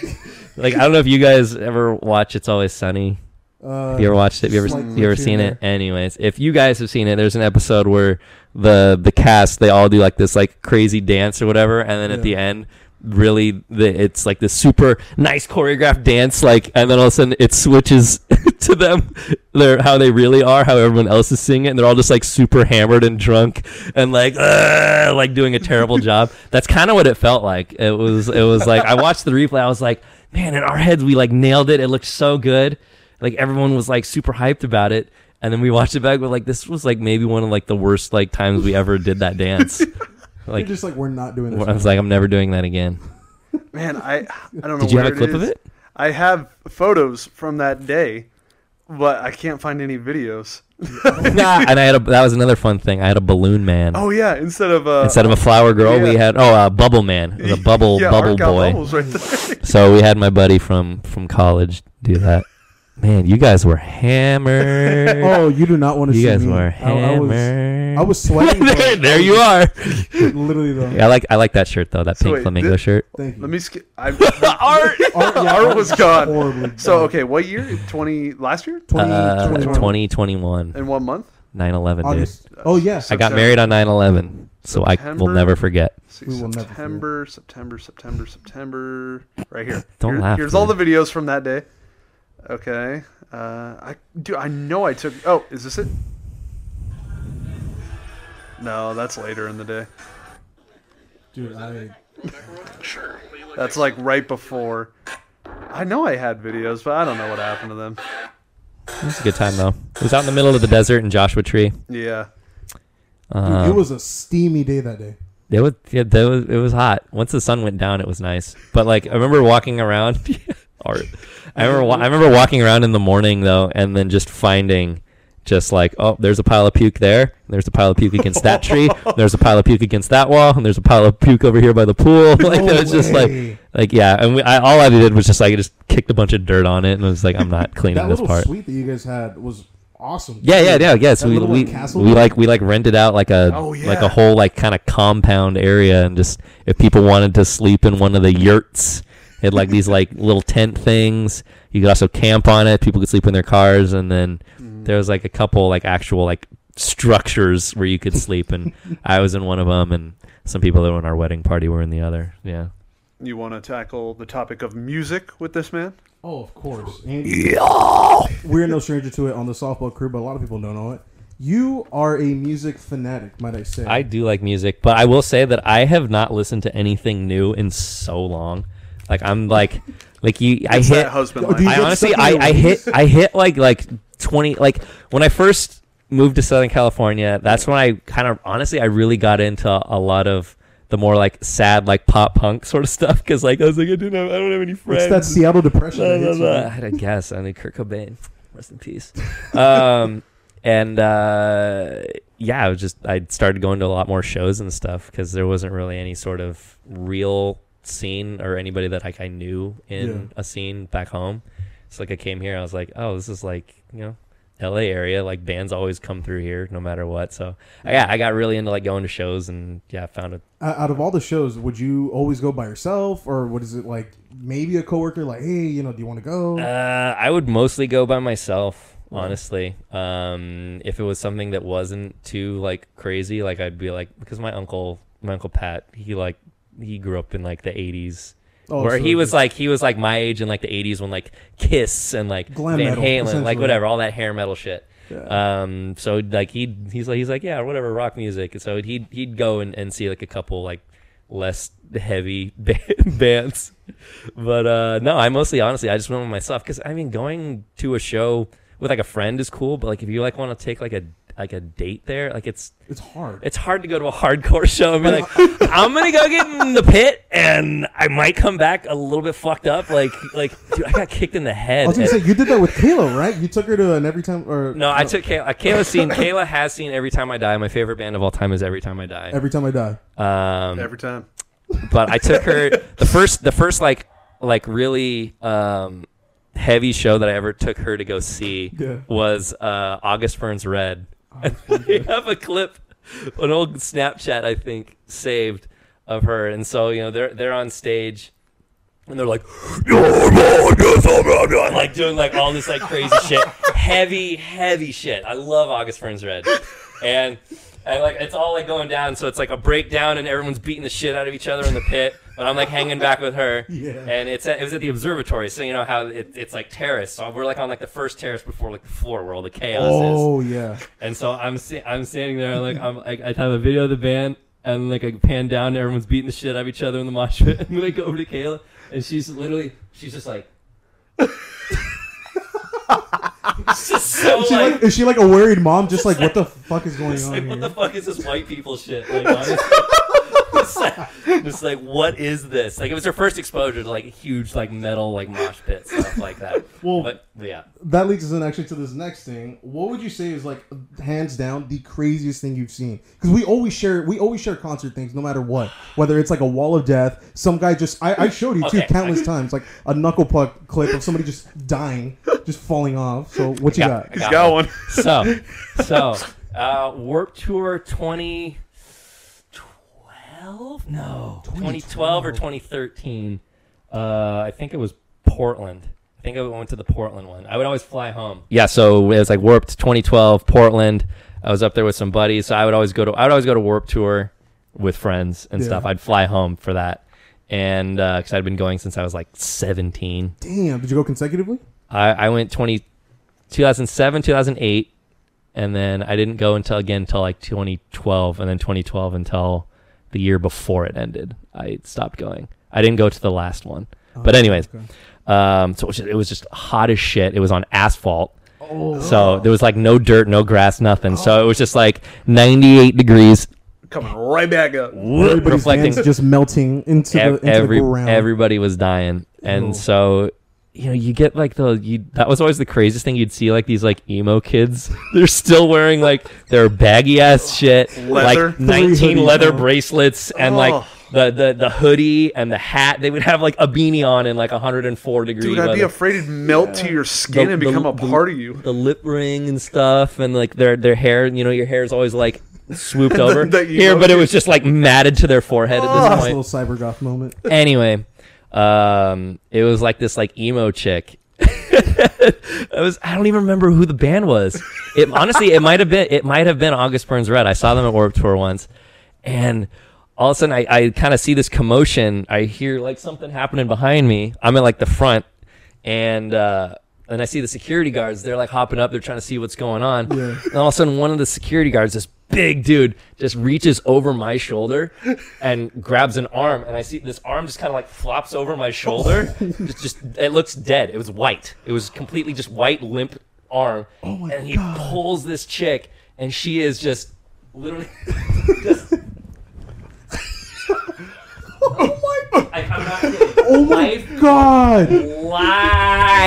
like I don't know if you guys ever watch It's Always Sunny.
Uh,
Have you ever watched it? Have you ever
slight
you ever seen it? Anyways, if you guys have seen it, there's an episode where the the cast they all do like this like crazy dance or whatever, and then at the end, really the, it's like this super nice choreographed dance, like, and then all of a sudden it switches to them, their how they really are, how everyone else is seeing it, and they're all just like super hammered and drunk and like like doing a terrible job. That's kind of what it felt like. It was it was like I watched the replay, I was like, man, in our heads we like nailed it. It looked so good like everyone was like super hyped about it and then we watched it back with like this was like maybe one of like the worst like times we ever did that dance like
you're just like we're not doing this.
i was like i'm never doing that again.
Man, I I don't know.
did you have a clip
it
of it?
I have photos from that day, but I can't find any videos.
nah, and i had a that was another fun thing. I had a balloon man.
Oh yeah, instead of uh,
instead of a flower girl we had oh a bubble man. It was a bubble
yeah,
bubble boy.
right
so we had my buddy from from college do that man you guys were hammered
oh, you do not want to
you
see
guys
me.
were
I, I was,
hammered
I was sweating.
there,
but-
there you are
Literally though.
Yeah, I like I like that shirt though. That
So
pink
wait,
flamingo
thi-
shirt.
Thank you.
Let me skip. I,
Art.
Art, yeah,
Art was gone. So okay, what year? Twenty last year?
20,
Uh,
21.
2021,
In one month?
9/11, dude.
Oh yes.
I got married on 9/11, so I will never forget.
See,
We will never
September, September, September, September. Right here.
Don't
Here-
laugh,
Here's all the videos from that day. Okay. Uh, I do. I know I took. Oh, is this it? No, that's later in the day.
Dude, I, sure.
That's like right before. I know I had videos, but I don't know what happened to them.
It was a good time though. It was out in the middle of the desert in Joshua Tree.
Yeah.
dude,
Um,
it was a steamy day that day.
It was yeah, that was it was hot. Once the sun went down, it was nice. But like I remember walking around. art. I remember wa- I remember walking around in the morning though, and then just finding. Just like oh, there's a pile of puke there. There's a pile of puke against that tree. There's a pile of puke against that wall, and there's a pile of puke over here by the pool. Like
No
it was just like, like yeah. And we, I, all I did was just like I just kicked a bunch of dirt on it, and was like, I'm not cleaning
that
this
little
part.
suite that you guys had was awesome.
Yeah, yeah, yeah, yeah. So we
little,
we,
like,
we like we like rented out like a
Oh,
like a whole like kind of compound area, and just if people wanted to sleep in one of the yurts, it had like these like little tent things. You could also camp on it. People could sleep in their cars, and then
Mm.
there was like a couple like actual like structures where you could sleep, and I was in one of them, and some people that were in our wedding party were in the other. Yeah.
You want to tackle the topic of music with this man?
Oh, of course. And We're no stranger to it on the softball crew, but a lot of people don't know it. You are a music fanatic, might I say?
I do like music, but I will say that I have not listened to anything new in so long. Like I'm like, like you, I
It's
hit.
husband
do
life.
I honestly, I, I hit. I hit like like twenty. Like when I first moved to Southern California, that's when I kind of honestly, I really got into a lot of the more like sad like pop punk sort of stuff because like I was like I didn't have, I don't have any friends.
It's that Seattle depression.
Blah,
that
blah,
hits you.
blah. I guess. I mean, Kurt Cobain, rest in peace. Um, and uh, yeah, I was just I started going to a lot more shows and stuff because there wasn't really any sort of real scene or anybody that like I knew in
Yeah.
a scene back home. So like I came here, I was like, oh, this is like you know. LA area, like bands always come through here no matter what. So yeah, I got really into like going to shows and yeah, found it.
Out of all the shows, would you always go by yourself, or what is it like? Maybe a coworker, like, hey, you know, do you want to go?
Uh, I would mostly go by myself, honestly. Um, if it was something that wasn't too like crazy, like I'd be like because my uncle, my uncle Pat, he like he grew up in like the '80s.
Oh,
where
so
he was like he was like my age in like the 80s when like Kiss and like
Glam
Van
metal,
Halen like whatever all that hair metal shit.
Yeah.
Um, so like he he's like he's like yeah whatever rock music. And so he'd he'd go and, and see like a couple like less heavy ba- bands. But uh, no, I mostly honestly I just went with myself because I mean going to a show with like a friend is cool, but like if you like want to take like a like a date there, like it's
it's hard.
it's hard to go to a hardcore show and be like, I'm gonna go get in the pit and I might come back a little bit fucked up. Like, like, dude, I got kicked in the
I
head.
was gonna say you did that with Kayla, right? You took her to an every time or
no, I took Kayla. Kayla's seen. Kayla has seen Every Time I Die. My favorite band of all time is Every Time I Die.
every time I die.
Um,
Every time.
but I took her the first, the first like, like really um, heavy show that I ever took her to go see
Yeah.
was uh, August Burns Red. And oh, they have a clip, an old Snapchat I think saved of her, and so you know they're they're on stage. And they're like, like doing like all this like crazy shit, heavy, heavy shit. I love August Burns Red, and and like it's all like going down. So it's like a breakdown, and everyone's beating the shit out of each other in the pit. But I'm like hanging back with her,
Yeah.
and it's at, it was at the observatory. So you know how it, it's like terrace. So we're like on like the first terrace before like the floor where all the chaos is.
Oh yeah.
And so I'm I'm standing there like I'm like I have a video of the band and like I pan down and everyone's beating the shit out of each other in the mosh pit and like go over to Kayla and she's literally she's just like so
Is she
like,
like, is she like a worried mom? Just like what the fuck is going on
like what the fuck is this white people shit? Like. Just like, just like what is this? Like it was her first exposure to like huge like metal like mosh pit stuff like that.
Well-
but yeah,
that leads us in actually to this next thing. What would you say is like hands down the craziest thing you've seen? Because we always share, we always share concert things, no matter what. Whether it's like a wall of death, some guy just I, I showed you too countless times, like a knuckle puck clip of somebody just dying, just falling off. So what you
Yeah.
got?
He's got one.
So, so, uh, Warped Tour 2012? No, 2012 or 2013. Uh, I think it was Portland. I think I went to the Portland one. I would always fly home. Yeah, so it was like Warped 2012, Portland. I was up there with some buddies, so I would always go to I would always go to Warped Tour with friends and
Yeah.
stuff. I'd fly home for that, and because I'd been going since I was like 17.
Damn, did you go consecutively?
I, I went 20, 2007, 2008, and then I didn't go until again until like 2012, and then 2012 until the year before it ended. I stopped going. I didn't go to the last one. but anyways,
okay.
um, so it was, just, it was just hot as shit. It was on asphalt.
Oh,
So there was like no dirt, no grass, nothing. So it was just like 98 degrees,
Coming right back up.
everybody's
reflecting
just melting into the, into
every
the ground.
everybody was dying, and
Oh.
so you know you get like the you that was always the craziest thing you'd see like these like emo kids they're still wearing like their baggy ass shit
Leather.
like 19 leather
on.
bracelets and
Oh.
like the, the the hoodie and the hat they would have like a beanie on in like 104 degrees.
Dude, I'd be afraid it'd melt to your skin
The-
and
the-
become a
the-
part of you.
the lip ring and stuff and like their their hair you know your hair is always like swooped
The-
over
the
here but it was just like matted to their forehead at
Nice
this oh. point
little cyber goth moment.
anyway, um, it was like this like emo chick. it was I don't even remember who the band was. It honestly it might have been it might have been August Burns Red. I saw them at Warped Tour once, and all of a sudden I, I kind of see this commotion. I hear like something happening behind me. I'm in like the front, and uh, and I see the security guards. They're like hopping up. They're trying to see what's going on.
Yeah.
And all of a sudden, one of the security guards, this big dude, just reaches over my shoulder and grabs an arm. And I see this arm just kind of like flops over my shoulder. just, just it looks dead. It was white. It was completely just white, limp arm.
Oh my
and he
God.
pulls this chick, and she is just literally just.
Oh my god!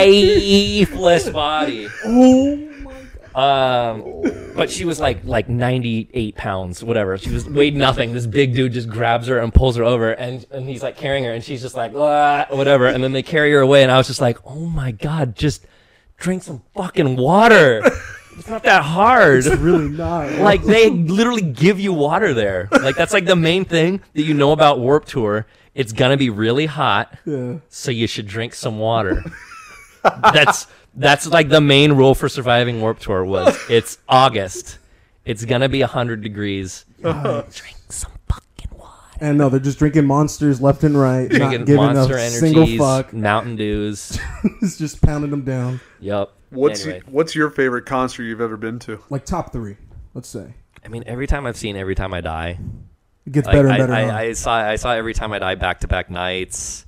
lifeless body.
Oh my god!
Um, but she was like like 98 pounds, whatever. She was weighed nothing. This big dude just grabs her and pulls her over, and and he's like carrying her, and she's just like "Ah," whatever. And then they carry her away, and I was just like, oh my god, just drink some fucking water. It's not that hard.
It's Really not.
like they literally give you water there. Like that's like the main thing that you know about Warped Tour. It's gonna be really hot,
Yeah.
so you should drink some water. that's that's like the main rule for surviving Warped Tour was it's August. It's gonna be hundred degrees. Uh-huh. Drink some fucking water.
And no, they're just drinking monsters left and right, not
Drinking
giving
Monster
a single
Energies,
fuck.
Mountain Dews.
it's just pounding them down.
Yup.
What's
Anyway.
what's your favorite concert you've ever been to?
Like top three, let's say.
I mean, every time I've seen Every Time I Die,
It gets
Like,
better and better.
I,
huh?
I saw I saw every time I die back to back nights.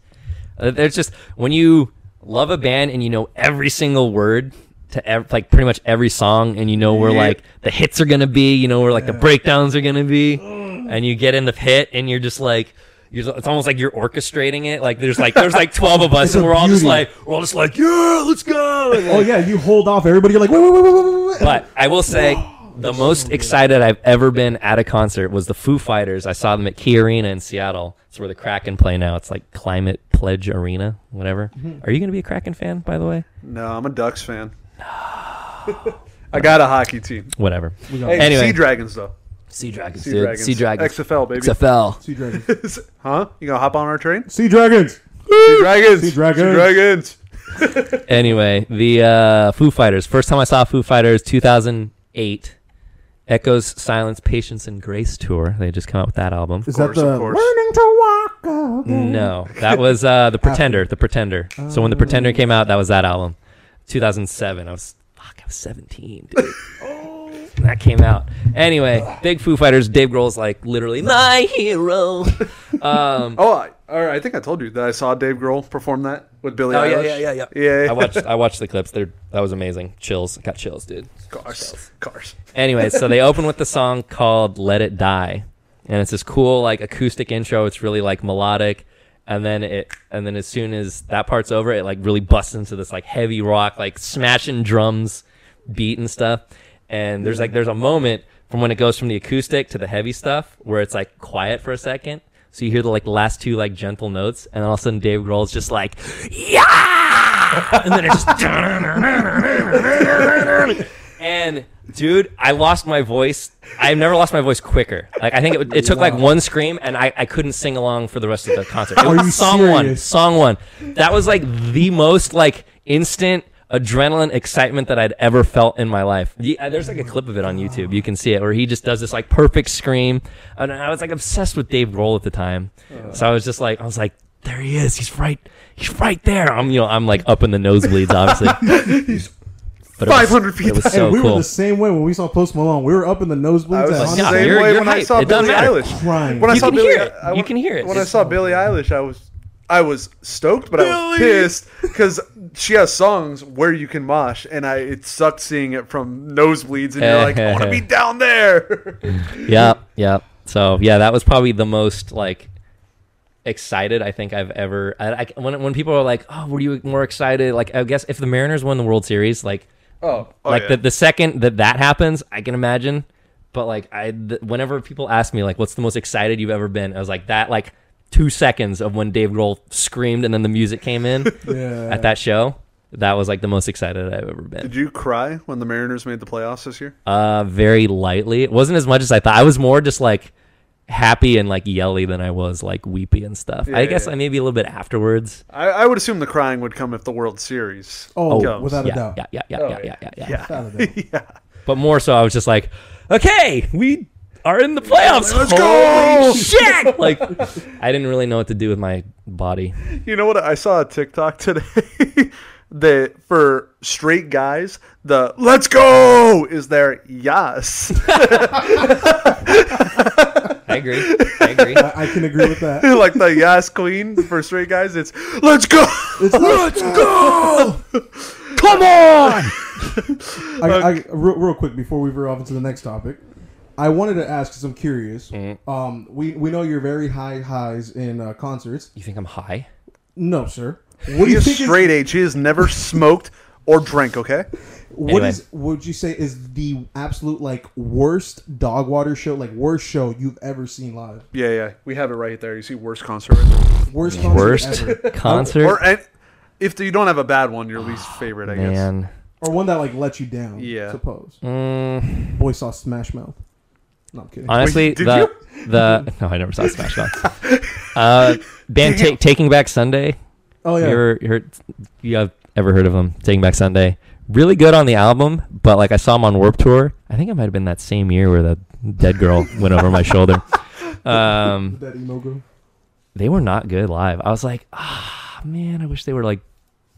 Uh, there's just when you love a band and you know every single word to ev- like pretty much every song, and you know where
Yeah.
like the hits are gonna be, you know where like the breakdowns are gonna be, and you get in the pit and you're just like. You're, it's almost like you're orchestrating it. Like there's like there's like twelve of us, and we're all just like we're all just like yeah, let's go. And,
oh yeah, you hold off everybody. You're like, wait, wait, wait, wait, wait, wait.
but I will say the most excited I've ever been at a concert was the Foo Fighters. I saw them at Key Arena in Seattle. It's where the Kraken play now. It's like Climate Pledge Arena, whatever. Mm-hmm. Are you going to be a Kraken fan, by the way?
No, I'm a Ducks fan. No. I got a hockey team.
Whatever.
We
Hey,
Anyway.
Sea Dragons though.
Sea Dragons,
Sea
dude.
Dragons.
Sea Dragons.
XFL baby.
XFL.
sea dragons.
huh? You gonna hop on our train?
sea dragons.
Sea Dragons.
Sea Dragons.
Sea Dragons.
Anyway, the uh, Foo Fighters. First time I saw Foo Fighters, 2008. Echoes, Silence, Patience, and Grace tour. They just come out with that album.
Is
course,
that the
course.
learning to walk? Again?
No, that was uh, the Pretender. The Pretender. So when the Pretender came out, that was that album. 2007. I was fuck. I was 17, dude. And that came out. Anyway, big Foo Fighters. Dave Grohl's like literally my hero. Um,
Oh, I, all right, I think I told you that I saw Dave Grohl perform that with Billie
oh yeah, yeah, yeah, yeah.
Yeah, yeah.
I watched. I watched the clips. They're that was amazing. Chills. Got chills, dude.
cars. Cars.
Anyway, so they open with the song called "Let It Die," and it's this cool like acoustic intro. It's really like melodic, and then it and then as soon as that part's over, it like really busts into this like heavy rock, like smashing drums, beat and stuff. And there's like there's a moment from when it goes from the acoustic to the heavy stuff where it's like quiet for a second. So you hear the like last two like gentle notes, and then all of a sudden Dave Grohl's just like, yeah, and then it just and dude, I lost my voice. I've never lost my voice quicker. Like I think it, it took like one scream, and I, I couldn't sing along for the rest of the concert. It was song one, song one. That was like the most like instant adrenaline excitement that I'd ever felt in my life. Ye- uh, There's like a clip of it on YouTube. You can see it where he just does this like perfect scream, and I was like obsessed with Dave Grohl at the time. So I was just like, I was like, there he is. He's right. He's right there. I'm you know I'm like up in the nosebleeds, obviously. But it was-
500 feet
It was
And
so
we
cool.
were the same way when we saw Post Malone. We were up in the nosebleeds.
I
nosebleeds
was
at
the
Yeah,
same
you're-
way
you're
when I saw
It
Billie. Eilish.
crying.
When I
You
saw
can
Billie,
hear it.
I-
You can hear it.
When I
It's-
saw Billie Eilish, I was, I was stoked, but I was pissed because she has songs where you can mosh, and I it sucked seeing it from nosebleeds, and you're like, I want to be down there.
Yep, yep. So yeah, that was probably the most like excited I think I've ever. I, I, when when people are like, "Oh, were you more excited?" Like, I guess if the Mariners won the World Series, like,
oh, oh,
like
yeah.
the the second that that happens, I can imagine. But like, I th- whenever people ask me like, "What's the most excited you've ever been?" I was like, that like two seconds of when Dave Grohl screamed and then the music came in
Yeah.
at that show. That was like the most excited I've ever been.
Did you cry when the Mariners made the playoffs this year?
Uh, very lightly. It wasn't as much as I thought. I was more just like happy and like yelly than I was like weepy and stuff.
Yeah,
I guess
yeah.
I maybe a little bit afterwards.
I, I would assume the crying would come if the World Series.
Oh,
comes.
without a
Yeah,
doubt.
yeah, yeah, yeah,
Oh,
yeah,
yeah.
yeah, yeah, yeah,
Yeah.
Without a doubt.
yeah.
But more so, I was just like, okay, we are in the playoffs.
Let's
Holy
go!
Shit! Like, I didn't really know what to do with my body.
You know what? I saw a TikTok today that for straight guys, the "Let's go" is their yes.
I agree. I agree.
I, I can agree with that.
like the yes queen for straight guys, it's "Let's go."
Let's
go.
Come on!
I, I, real, real quick before we veer off into the next topic, I wanted to ask because I'm curious.
Mm-hmm.
Um, we we know you're very high highs in uh, concerts.
You think I'm high?
No, sir. What do you
is
think is
straight age. He has never smoked or drank. Okay.
What
Anyway.
is would you say is the absolute like worst dog water show, like worst show you've ever seen live?
Yeah, yeah. We have it right there. You see, worst concert. Right there.
Worst concert
Worst
ever,
concert.
Or and if you don't have a bad one, your least favorite, I guess.
Or one that like let you down.
Yeah.
suppose.
Mm,
Boy saw Smash Mouth. No, I'm kidding.
honestly,
Wait, did
the the no, I never saw Smash Mouth. uh, band Ta- Taking Back Sunday.
oh yeah,
You ever you heard? You have ever heard of them? Taking Back Sunday. Really good on the album, but like I saw them on Warped Tour. I think it might have been that same year where the dead girl went over my shoulder. Um,
that emo girl.
they were not good live. I was like, ah, man, I wish they were like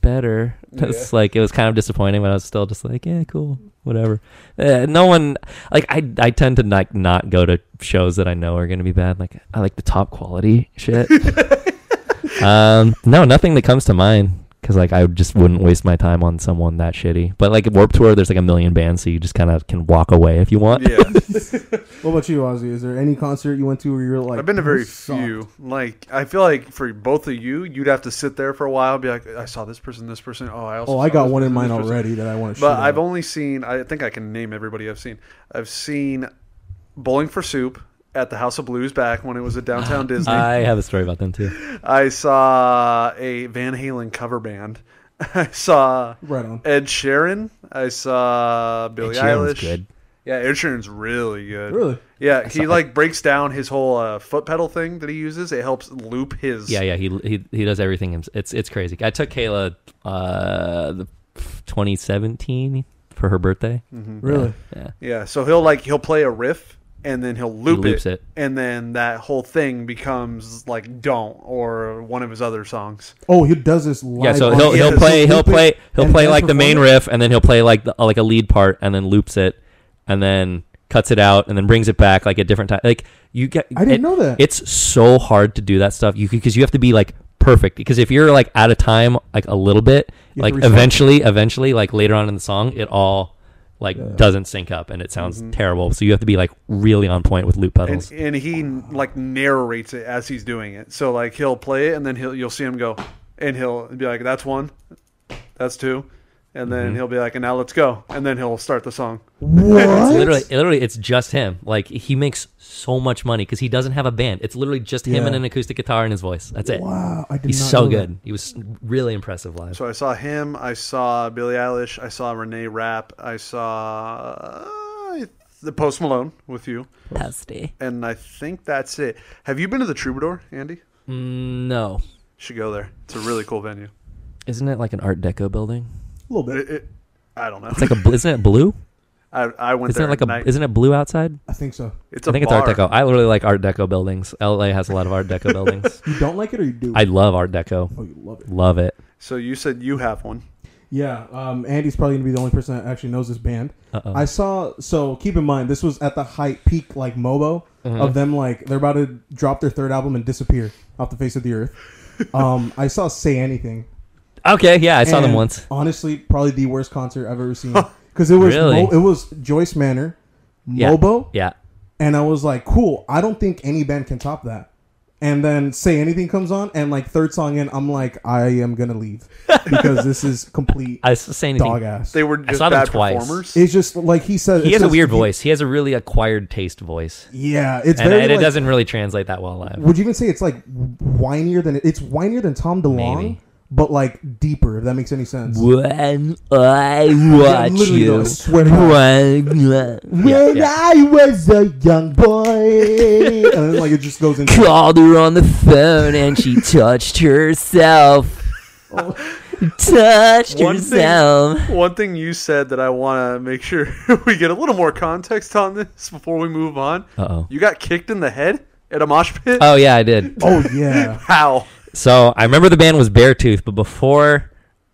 better. It's like it was kind of disappointing, but I was still just like, yeah, cool, whatever. Uh, no one like I. I tend to like not go to shows that I know are going to be bad. Like I like the top quality shit. um, no, nothing that comes to mind because like I just wouldn't waste my time on someone that shitty. But like at Warped Tour, there's like a million bands, so you just kind of can walk away if you want.
Yeah,
What about you, Ozzy? Is there any concert you went to where you're like?
I've been to very
"This sucked"?
few. Like, I feel like for both of you, you'd have to sit there for a while, be like, I saw this person, this person. Oh, I also.
Oh, I got one in
person,
mind
this person."
already that I want to.
But I've only seen. I think I can name everybody I've seen. I've seen Bowling for Soup at the House of Blues back when it was at downtown Disney.
I have a story about them too.
I saw a Van Halen cover band. I saw
right on.
Ed Sheeran. I saw Billie
Ed Sheeran's
Eilish.
good.
Yeah, Ed Sheeran's really good.
Really?
Yeah, he
saw-
like breaks down his whole uh, foot pedal thing that he uses. It helps loop his.
Yeah, yeah, he he he does everything. hims- It's it's crazy. I took Kayla uh the 2017 for her birthday. Mm-hmm.
Really?
Yeah.
Yeah, so he'll like he'll play a riff and then he'll loop
loops
it,
it.
and then that whole thing becomes like "Don't" or one of his other songs.
Oh, he does this live.
Yeah, so
on-
he'll he'll play he'll
loop it
play he'll play like the main
it?
riff and then he'll play like the, like a lead part and then loops it and then cuts it out and then brings it back like at different time. Like you get
I didn't
it-
know that.
It's so hard to do that stuff. You because you have to be like perfect because if you're like out of time like a little bit,
You
like eventually eventually like later on in the song it all like
Yeah.
doesn't sync up and it sounds
Mm-hmm.
terrible. So you have to be like really on point with loop pedals.
And, and he like narrates it as he's doing it. So like he'll play it, and then he'll you'll see him go, and he'll be like, "That's one, that's two, and then
Mhm.
he'll be like, "And now let's go," and then he'll start the song.
what?
It's literally, literally, it's just him. Like he makes so much money because he doesn't have a band. It's literally just him
Yeah.
and an acoustic guitar and his voice. That's it.
Wow, I did
He's
not
so
know that.
good. He was really impressive live.
So I saw him. I saw Billie Eilish. I saw Renee Rapp. I saw uh, the Post Malone with you,
Pasty.
and I think that's it. Have you been to the Troubadour, Andy?
Mm, no,
should go there. It's a really cool venue.
isn't it like an Art Deco building?
A little bit.
It, it, I don't know.
It's like a. isn't it blue?
I, I went
Isn't
there
it like a?
night.
Isn't it blue outside?
I think so.
It's
I
a
think
bar.
it's Art Deco. I really like Art Deco buildings. LA has a lot of Art Deco buildings.
You don't like it or you do?
I love Art Deco.
oh, you love it.
Love it.
So you said you have one.
Yeah. Um, Andy's probably gonna be the only person that actually knows this band.
Uh oh.
I saw. So keep in mind, this was at the height peak, like Mobo,
Mhm.
of them. Like they're about to drop their third album and disappear off the face of the earth. um, I saw "Say Anything."
Okay, yeah, I saw them
And
once.
Honestly, probably the worst concert I've ever seen because it was
Really?
Mo- it was Joyce Manor,
Yeah.
Mobo,
Yeah.
and I was like, cool. I don't think any band can top that. And then say anything comes on, and like third song in, I'm like, I am gonna leave because this is complete
I was saying anything.
dog ass.
They were
I
just
saw them
bad
twice.
performers.
It's just like he said.
He
it
has a
says
weird
he-
voice. He has a really acquired taste voice,
Yeah, it's
and,
very.
and it
like-
doesn't really translate that well live.
Would you even say it's like whinier than it's whinier than Tom DeLonge,
Maybe.
But like deeper? If that makes any sense.
When I
Yeah,
watch
literally
you,
swear
when,
When
yeah.
I was a young boy, and then like it just goes into.
called her on the phone and she touched herself. touched
One thing-
herself.
One thing you said that I want to make sure we get a little more context on this before we move on.
Uh oh.
You got kicked in the head at a mosh pit.
Oh yeah, I did.
Oh yeah,
How?
So I remember the band was Beartooth, but before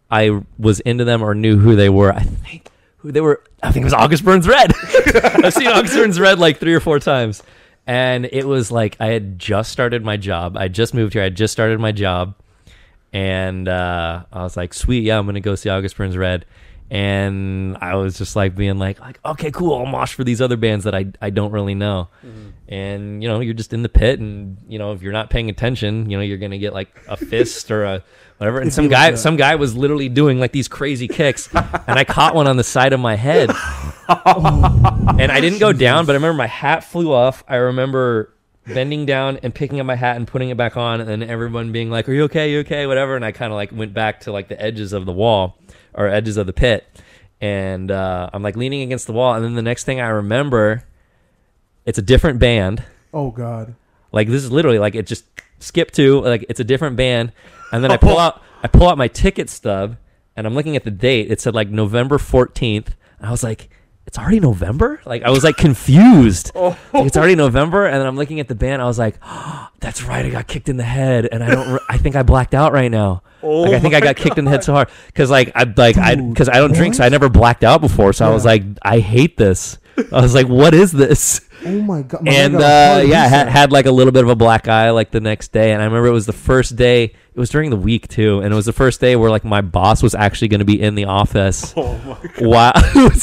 I was into them or knew who they were, I think who they were. I think it was August Burns Red. I've seen August Burns Red like three or four times, and it was like I had just started my job. I just moved here. I just started my job, and uh, I was like, "Sweet, yeah, I'm gonna go see August Burns Red." And I was just like being like, like, okay, cool. I'll mosh for these other bands that I I don't really know. and you know you're just in the pit, and you know if you're not paying attention, you know you're gonna get like a fist or a whatever. And some guy, some guy was literally doing like these crazy kicks, and I caught one on the side of my head, and I didn't go down, but I remember my hat flew off. I remember bending down and picking up my hat and putting it back on, and then everyone being like, "Are you okay? you okay? Whatever." And I kind of like went back to like the edges of the wall or edges of the pit, and uh, I'm like leaning against the wall, and then the next thing I remember, it's a different band.
Oh God.
Like this is literally like it just skipped to like it's a different band, and then I pull out I pull out my ticket stub, and I'm looking at the date. It said like November 14th, and I was like, it's already November. Like I was like confused. Like, it's already November, and then I'm looking at the band. I was like, that's right. I got kicked in the head, and I don't. Re- I think I blacked out right now.
Oh
like I think I got kicked in the head so hard because like I like I because I don't drink, so I never blacked out before. So I was like, I hate this. I was like, what is this?
Oh my God. My
and
God
uh, yeah, had, had like a little bit of a black eye like the next day. And I remember it was the first day. It was during the week too, and it was the first day where like my boss was actually going to be in the office.
Oh my god.
Wow,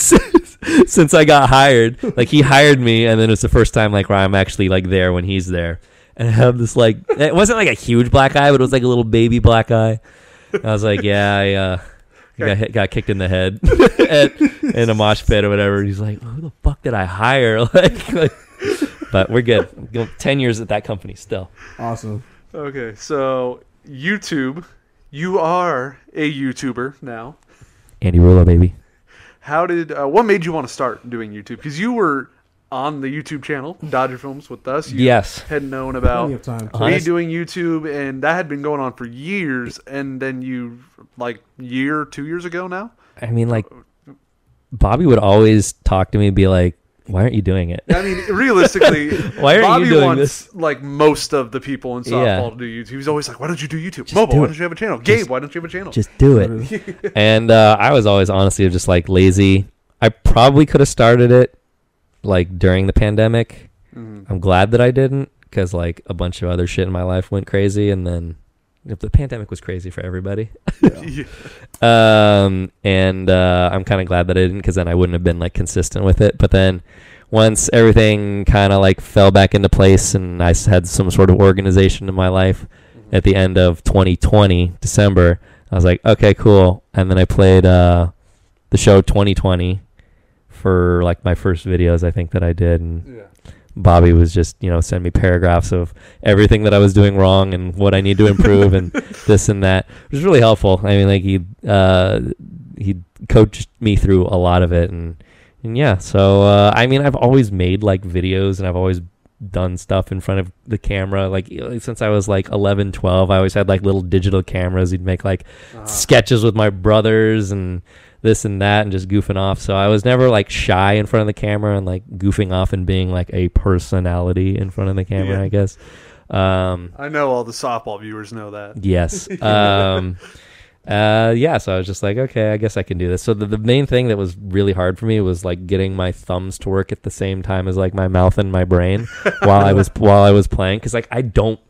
since, since I got hired, like he hired me, and then it's the first time like where I'm actually like there when he's there. And I have this like it wasn't like a huge black eye, but it was like a little baby black eye. I was like, yeah, I uh, got hit, got kicked in the head at, in a mosh pit or whatever. He's like, who the fuck did I hire? Like, like but we're good. Go- Ten years at that company still.
Awesome.
Okay, so YouTube, you are a YouTuber now.
Andy Rulo, baby.
How did uh, what made you want to start doing YouTube? Because you were on the YouTube channel Dodger Films with us. You
Yes.
had known about
of.
Me
Honest-
doing YouTube, and that had been going on for years. And then you, like, year, two years ago now.
I mean, like, Bobby would always talk to me, and be like, "Why aren't you doing it?"
I mean, realistically,
Why aren't you
Bobby
doing
wants like most of the people in softball
Yeah.
to do YouTube. He's always like, "Why don't you do YouTube? Mobile?
do
Why
it.
don't you have a channel? Gabe? Why don't you have a channel?"
Just do it. and uh, I was always honestly just like lazy. I probably could have started it like during the pandemic.
Mhm.
I'm glad that I didn't because like a bunch of other shit in my life went crazy, and then the pandemic was crazy for everybody.
Yeah.
um, and uh, I'm kind of glad that I didn't because then I wouldn't have been like consistent with it. But then once everything kind of like fell back into place and I had some sort of organization in my life at the end of 2020 December, I was like, okay, cool. And then I played uh, the show 2020 for like my first videos I think that I did and
Yeah.
Bobby was just, you know, send me paragraphs of everything that I was doing wrong and what I need to improve and this and that. It was really helpful. I mean, like he uh, he coached me through a lot of it, and and yeah. So uh, I mean, I've always made like videos, and I've always done stuff in front of the camera. Like since I was like 11, 12, I always had like little digital cameras. He'd make like
Uh,
sketches with my brothers and this and that and just goofing off. So I was never like shy in front of the camera and like goofing off and being like a personality in front of the camera,
Yeah.
I guess. Um,
I know all the softball viewers know that.
yes. Um, uh, yeah. So I was just like, okay, I guess I can do this. So the, the main thing that was really hard for me was like getting my thumbs to work at the same time as like my mouth and my brain while I was while I was playing because like I don't.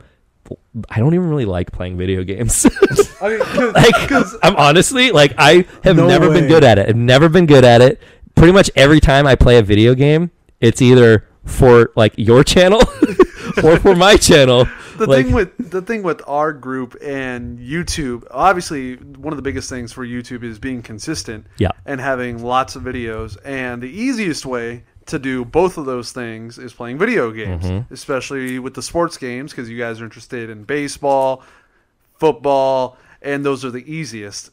I don't even really like playing video games.
I mean, 'cause-
like cause, I'm honestly like I have
No
never been good at it. I've never been good at it. Pretty much every time I play a video game, it's either for like your channel or for my channel.
the
Like-
thing with the thing with our group and YouTube, obviously one of the biggest things for YouTube is being consistent
Yeah.
and having lots of videos. And the easiest way to do both of those things is playing video games,
Mm-hmm.
especially with the sports games because you guys are interested in baseball, football, and those are the easiest.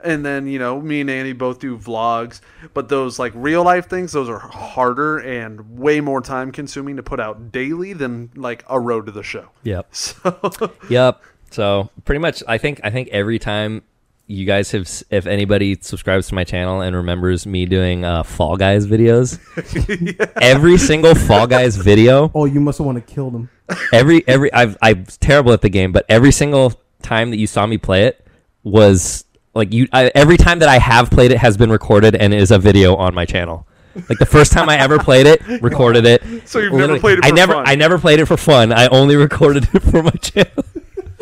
And then, you know, me and Annie both do vlogs, but those like real life things, those are harder and way more time consuming to put out daily than like a road to the show.
Yep.
So
Yep. So pretty much, I think I think every time you guys have, if anybody subscribes to my channel and remembers me doing uh, Fall Guys videos, every single Fall Guys video,
Oh, you must have want to kill them.
every every I've I'm terrible at the game, but every single time that you saw me play it was like you. I, every time that I have played it has been recorded and is a video on my channel. Like the first time I ever played it, recorded it.
So you've never played it
I never
fun?
I never played it for fun. I only recorded it for my channel.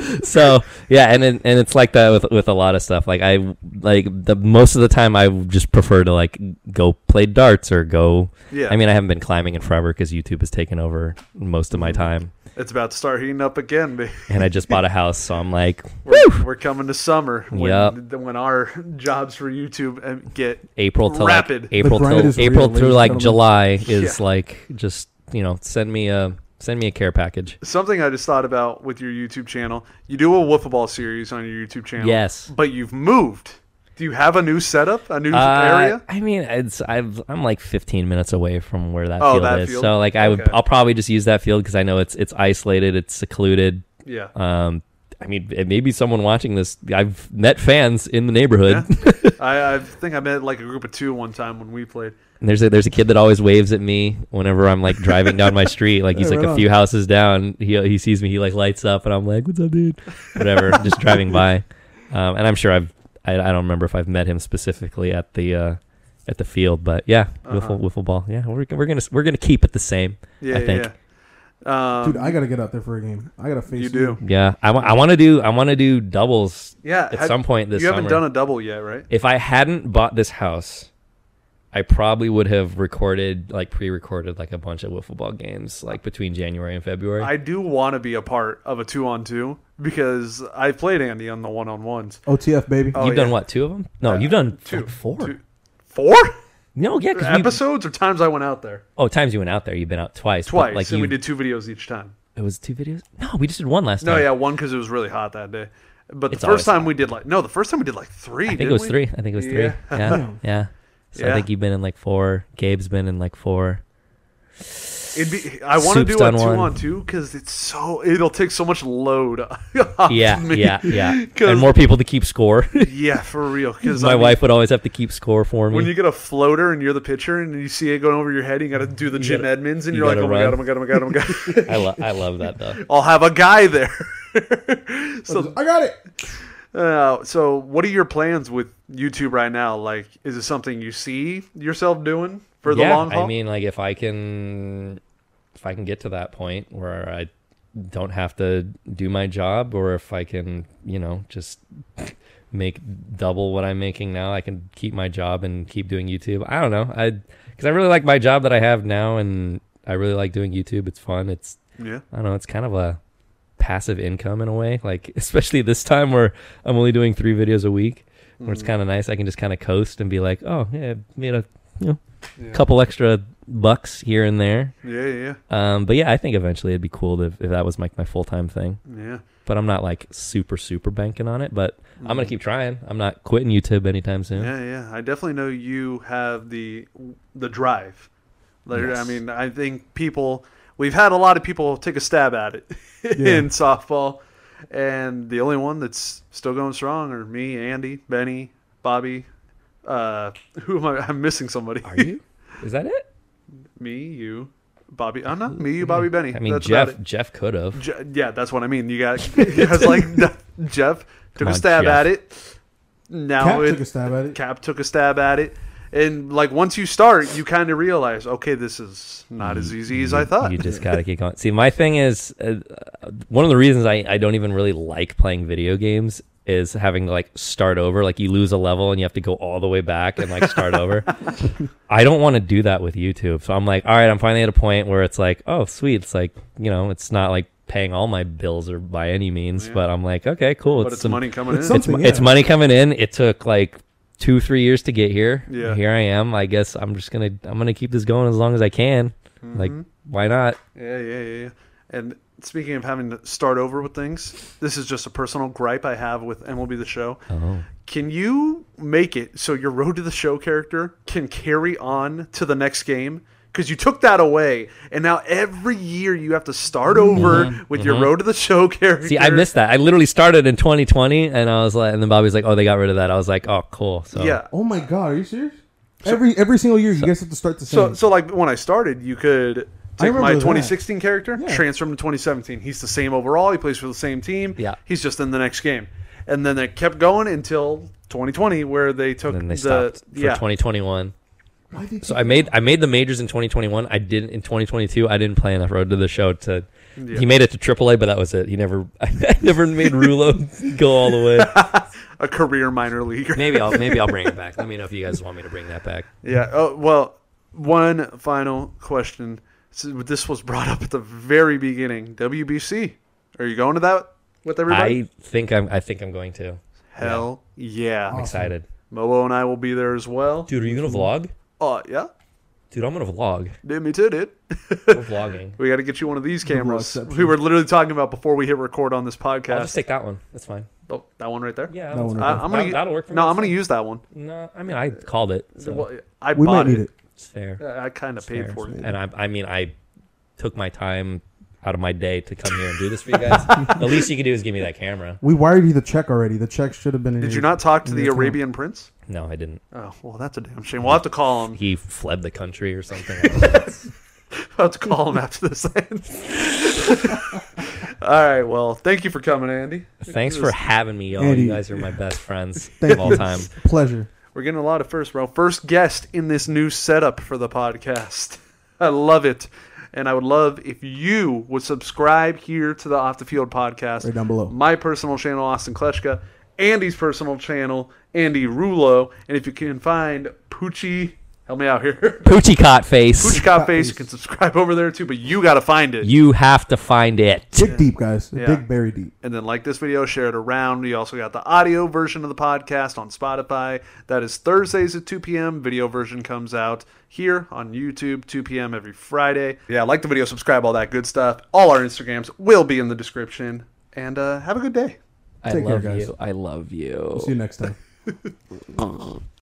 so yeah, and it, and it's like that with with a lot of stuff. Like I like the most of the time I just prefer to like go play darts or go.
Yeah.
I mean, I haven't been climbing in forever because YouTube has taken over most of
Mm-hmm.
my time,
It's about to start heating up again, baby.
and I just bought a house, so I'm like
We're, we're coming to summer when,
Yep.
when our jobs for YouTube uh, get
April to
Rapid.
like April
The
till
is real,
April
ladies
through like
gentlemen.
July is
Yeah.
like just you know send me a send me a care package.
something I just thought about with your YouTube channel. You do a wiffle ball series on your YouTube channel.
Yes.
but you've moved. Do you have a new setup, a new
Uh,
area?
I mean, it's I've, I'm like 15 minutes away from where that
Oh,
field
that
is,
field?
so like I would
Okay.
I'll probably just use that field because I know it's it's isolated, it's secluded.
Yeah.
Um, I mean, it may be someone watching this. I've met fans in the neighborhood.
Yeah. I, I think I met like a group of two one time when we played.
And there's a there's a kid that always waves at me whenever I'm like driving down my street. Like he's
Yeah,
like
right
a
on.
few houses down. He he sees me. He like lights up, and I'm like, "What's up, dude?" Whatever. just driving by, um, and I'm sure I've I, I don't remember if I've met him specifically at the uh, at the field, but yeah,
Uh-huh.
wiffle wiffle ball. Yeah, we're we're gonna we're gonna keep it the same.
Yeah,
I think.
yeah. Um,
Dude, I gotta get out there for a game. I gotta face
you do.
Yeah, I want to do I want to do doubles
Yeah.
at
had-
some point this
you haven't
summer.
done a double yet, right?
if I hadn't bought this house, I probably would have recorded, like pre-recorded, like a bunch of wiffle ball games, like between January and February.
I do want to be a part of a two on two because I played Andy on the one on ones.
OTF baby.
Oh,
you've done
yeah.
what? Two of them? No,
Uh,
you've done
two.
like four.
Two. Four
No, yeah, because
episodes or times I went out there
oh, times you went out there, you've been out twice.
twice,
like
and
you,
we did two videos each time.
It was two videos. No, we just did one last
No,
time.
No, yeah, one because it was really hot that day. But the
It's
first time
hot.
we did like no, the first time we did like three.
I think it was
we?
three. I think it was three.
Yeah.
Yeah, yeah. So
Yeah.
I think you've been in like four. Gabe's been in like four.
It'd be. I want to do a two
one.
on two because it's so. It'll take so much load. off
Yeah,
me.
yeah, yeah.
'Cause-
And more people to keep score.
Yeah, for real. Because
My wife would always have to keep score for me.
When you get a floater and you're the pitcher and you see it going over your head, you got to do the Jim
gotta-
Edmonds, and
you
you're like,
gotta
oh my god, oh my god, oh my god, oh my god.
I love I love that though.
I'll have a guy there. so,
I got it.
uh, so what are your plans with YouTube right now? Like, is it something you see yourself doing for the
yeah,
long haul?
I mean, like if I can, if I can get to that point where I don't have to do my job, or if I can, you know, just make double what I'm making now, I can keep my job and keep doing YouTube. I don't know, I because I really like my job that I have now, and I really like doing YouTube. It's fun. It's
yeah.
I don't know. It's kind of a passive income in a way. Like especially this time where I'm only doing three videos a week, where
Mm-hmm.
it's kind of nice. I can just kind of coast and be like, oh yeah, made a you know
Yeah.
couple extra bucks here and there.
Yeah, yeah,
Um, but yeah, I think eventually it'd be cool to, if that was like my full time thing.
yeah.
But I'm not like super super banking on it. But I'm gonna keep trying. I'm not quitting YouTube anytime soon.
Mm-hmm. Yeah, yeah. I definitely know you have the the drive. Like, I mean, I think people we've had a lot of people take a stab at it in softball, and the only one that's still going strong are me, Andy, Benny, Bobby. Uh, who am I? I'm missing somebody.
Are you? Is that it?
me, you, Bobby. I'm not me, you, Bobby, Benny.
I mean,
That's
Jeff. Jeff could have.
Je- yeah, that's what I mean. You got. I was like, Jeff took
Come
a stab
Jeff.
at it. Now
Cap
it,
took a stab at it.
Cap took a stab at it. And like once you start, you kind of realize, okay, this is not as easy as I thought.
You just got to keep going. See, my thing is uh, uh, one of the reasons I, I don't even really like playing video games is having to like start over. Like you lose a level and you have to go all the way back and like start over. I don't want to do that with YouTube. So I'm like, all right, I'm finally at a point where it's like, oh, sweet. It's like, you know, it's not like paying all my bills or by any means,
Yeah.
but I'm like, okay, cool.
but it's
some-
money coming in.
It's
It's,
something,
it's money coming in. It took like two, three years to get here.
Yeah.
Here I am. I guess I'm just gonna I'm gonna keep this going as long as I can. Like,
Mm-hmm.
why not?
Yeah, yeah, yeah, yeah. And speaking of having to start over with things, this is just a personal gripe I have with MLB The Show.
Oh.
Can you make it so your Road to the Show character can carry on to the next game? Because you took that away, and now every year you have to start over with your Road to the Show character.
Mm-hmm. See, I missed that. I literally started in 2020, and I was like, and then Bobby's like, "Oh, they got rid of that." I was like, "Oh, cool." So
Yeah.
Oh my god, are you serious? every every single year, you guys have to start the same.
So,
same.
so like when I started, you could
I
take my
remember that.
2016 character,
Yeah.
transfer him to 2017. He's the same overall. He plays for the same team.
Yeah.
He's just in the next game, and then they kept going until 2020, where they took
And then they
the yeah
2021.
Why did
So I made I made the majors in 2021. I didn't in 2022. I didn't play enough road to the show to.
Yeah.
He made it to AAA, but that was it. He never I never made Rulo go all the way.
a career minor leaguer.
Maybe I'll maybe I'll bring it back. Let me know if you guys want me to bring that back.
Yeah. Oh well. One final question. So This was brought up at the very beginning. WBC. Are you going to that with everybody?
I think I'm I think I'm going to.
Hell yeah.
I'm excited.
Momo and I will be there as well.
Dude, are you gonna vlog?
Oh yeah.
Dude, I'm gonna vlog.
Dude, me too, dude.
We're vlogging.
We got to get you one of these cameras.
vlogception.
We were literally talking about before we hit record on this podcast.
I'll
podcast.
just take that one. That's fine.
oh, that one right there.
Yeah,
That one right
I,
fine.
I'm gonna.
That- that'll work. For
no,
me.
I'm gonna use that one.
No, I mean I called it. So
Well, I
we
bought
might need it.
It's fair.
I kind of paid
fair.
for it.
And I, I mean, I took my time out of my day to come here and do this for you guys. the least you can do is give me that camera.
We wired you the check already. The check should have been in.
Did
your-
you not talk to the
your account.
Arabian Prince?
No, I didn't.
Oh, well, that's a damn shame. We'll have to call him.
He fled the country or something.
We'll have to call him after this ends. All right. Well, thank you for coming, Andy.
Thanks for having me, y'all.
Andy,
You guys are my best friends
Thank
of all time.
Pleasure.
We're getting a lot of first, bro. First guest in this new setup for the podcast. I love it. And I would love if you would subscribe here to the Off the Field podcast.
Right down below.
My personal channel, Austin Klechka. Andy's personal channel, Andy Rulo. And if you can find Poochie, help me out here.
Poochie cot face.
Poochie Cop Face, you can subscribe over there too, but you got to find it.
You have to find it.
Dig deep, guys.
Yeah.
Dig very deep.
and then like this video, share it around. We also got the audio version of the podcast on Spotify. That is Thursdays at 2 p.m. Video version comes out here on YouTube 2 p.m. every Friday. Yeah, like the video, subscribe, all that good stuff. All our Instagrams will be in the description. And uh, have a good day.
I
Take care,
love
guys.
you. I love you.
See you next time.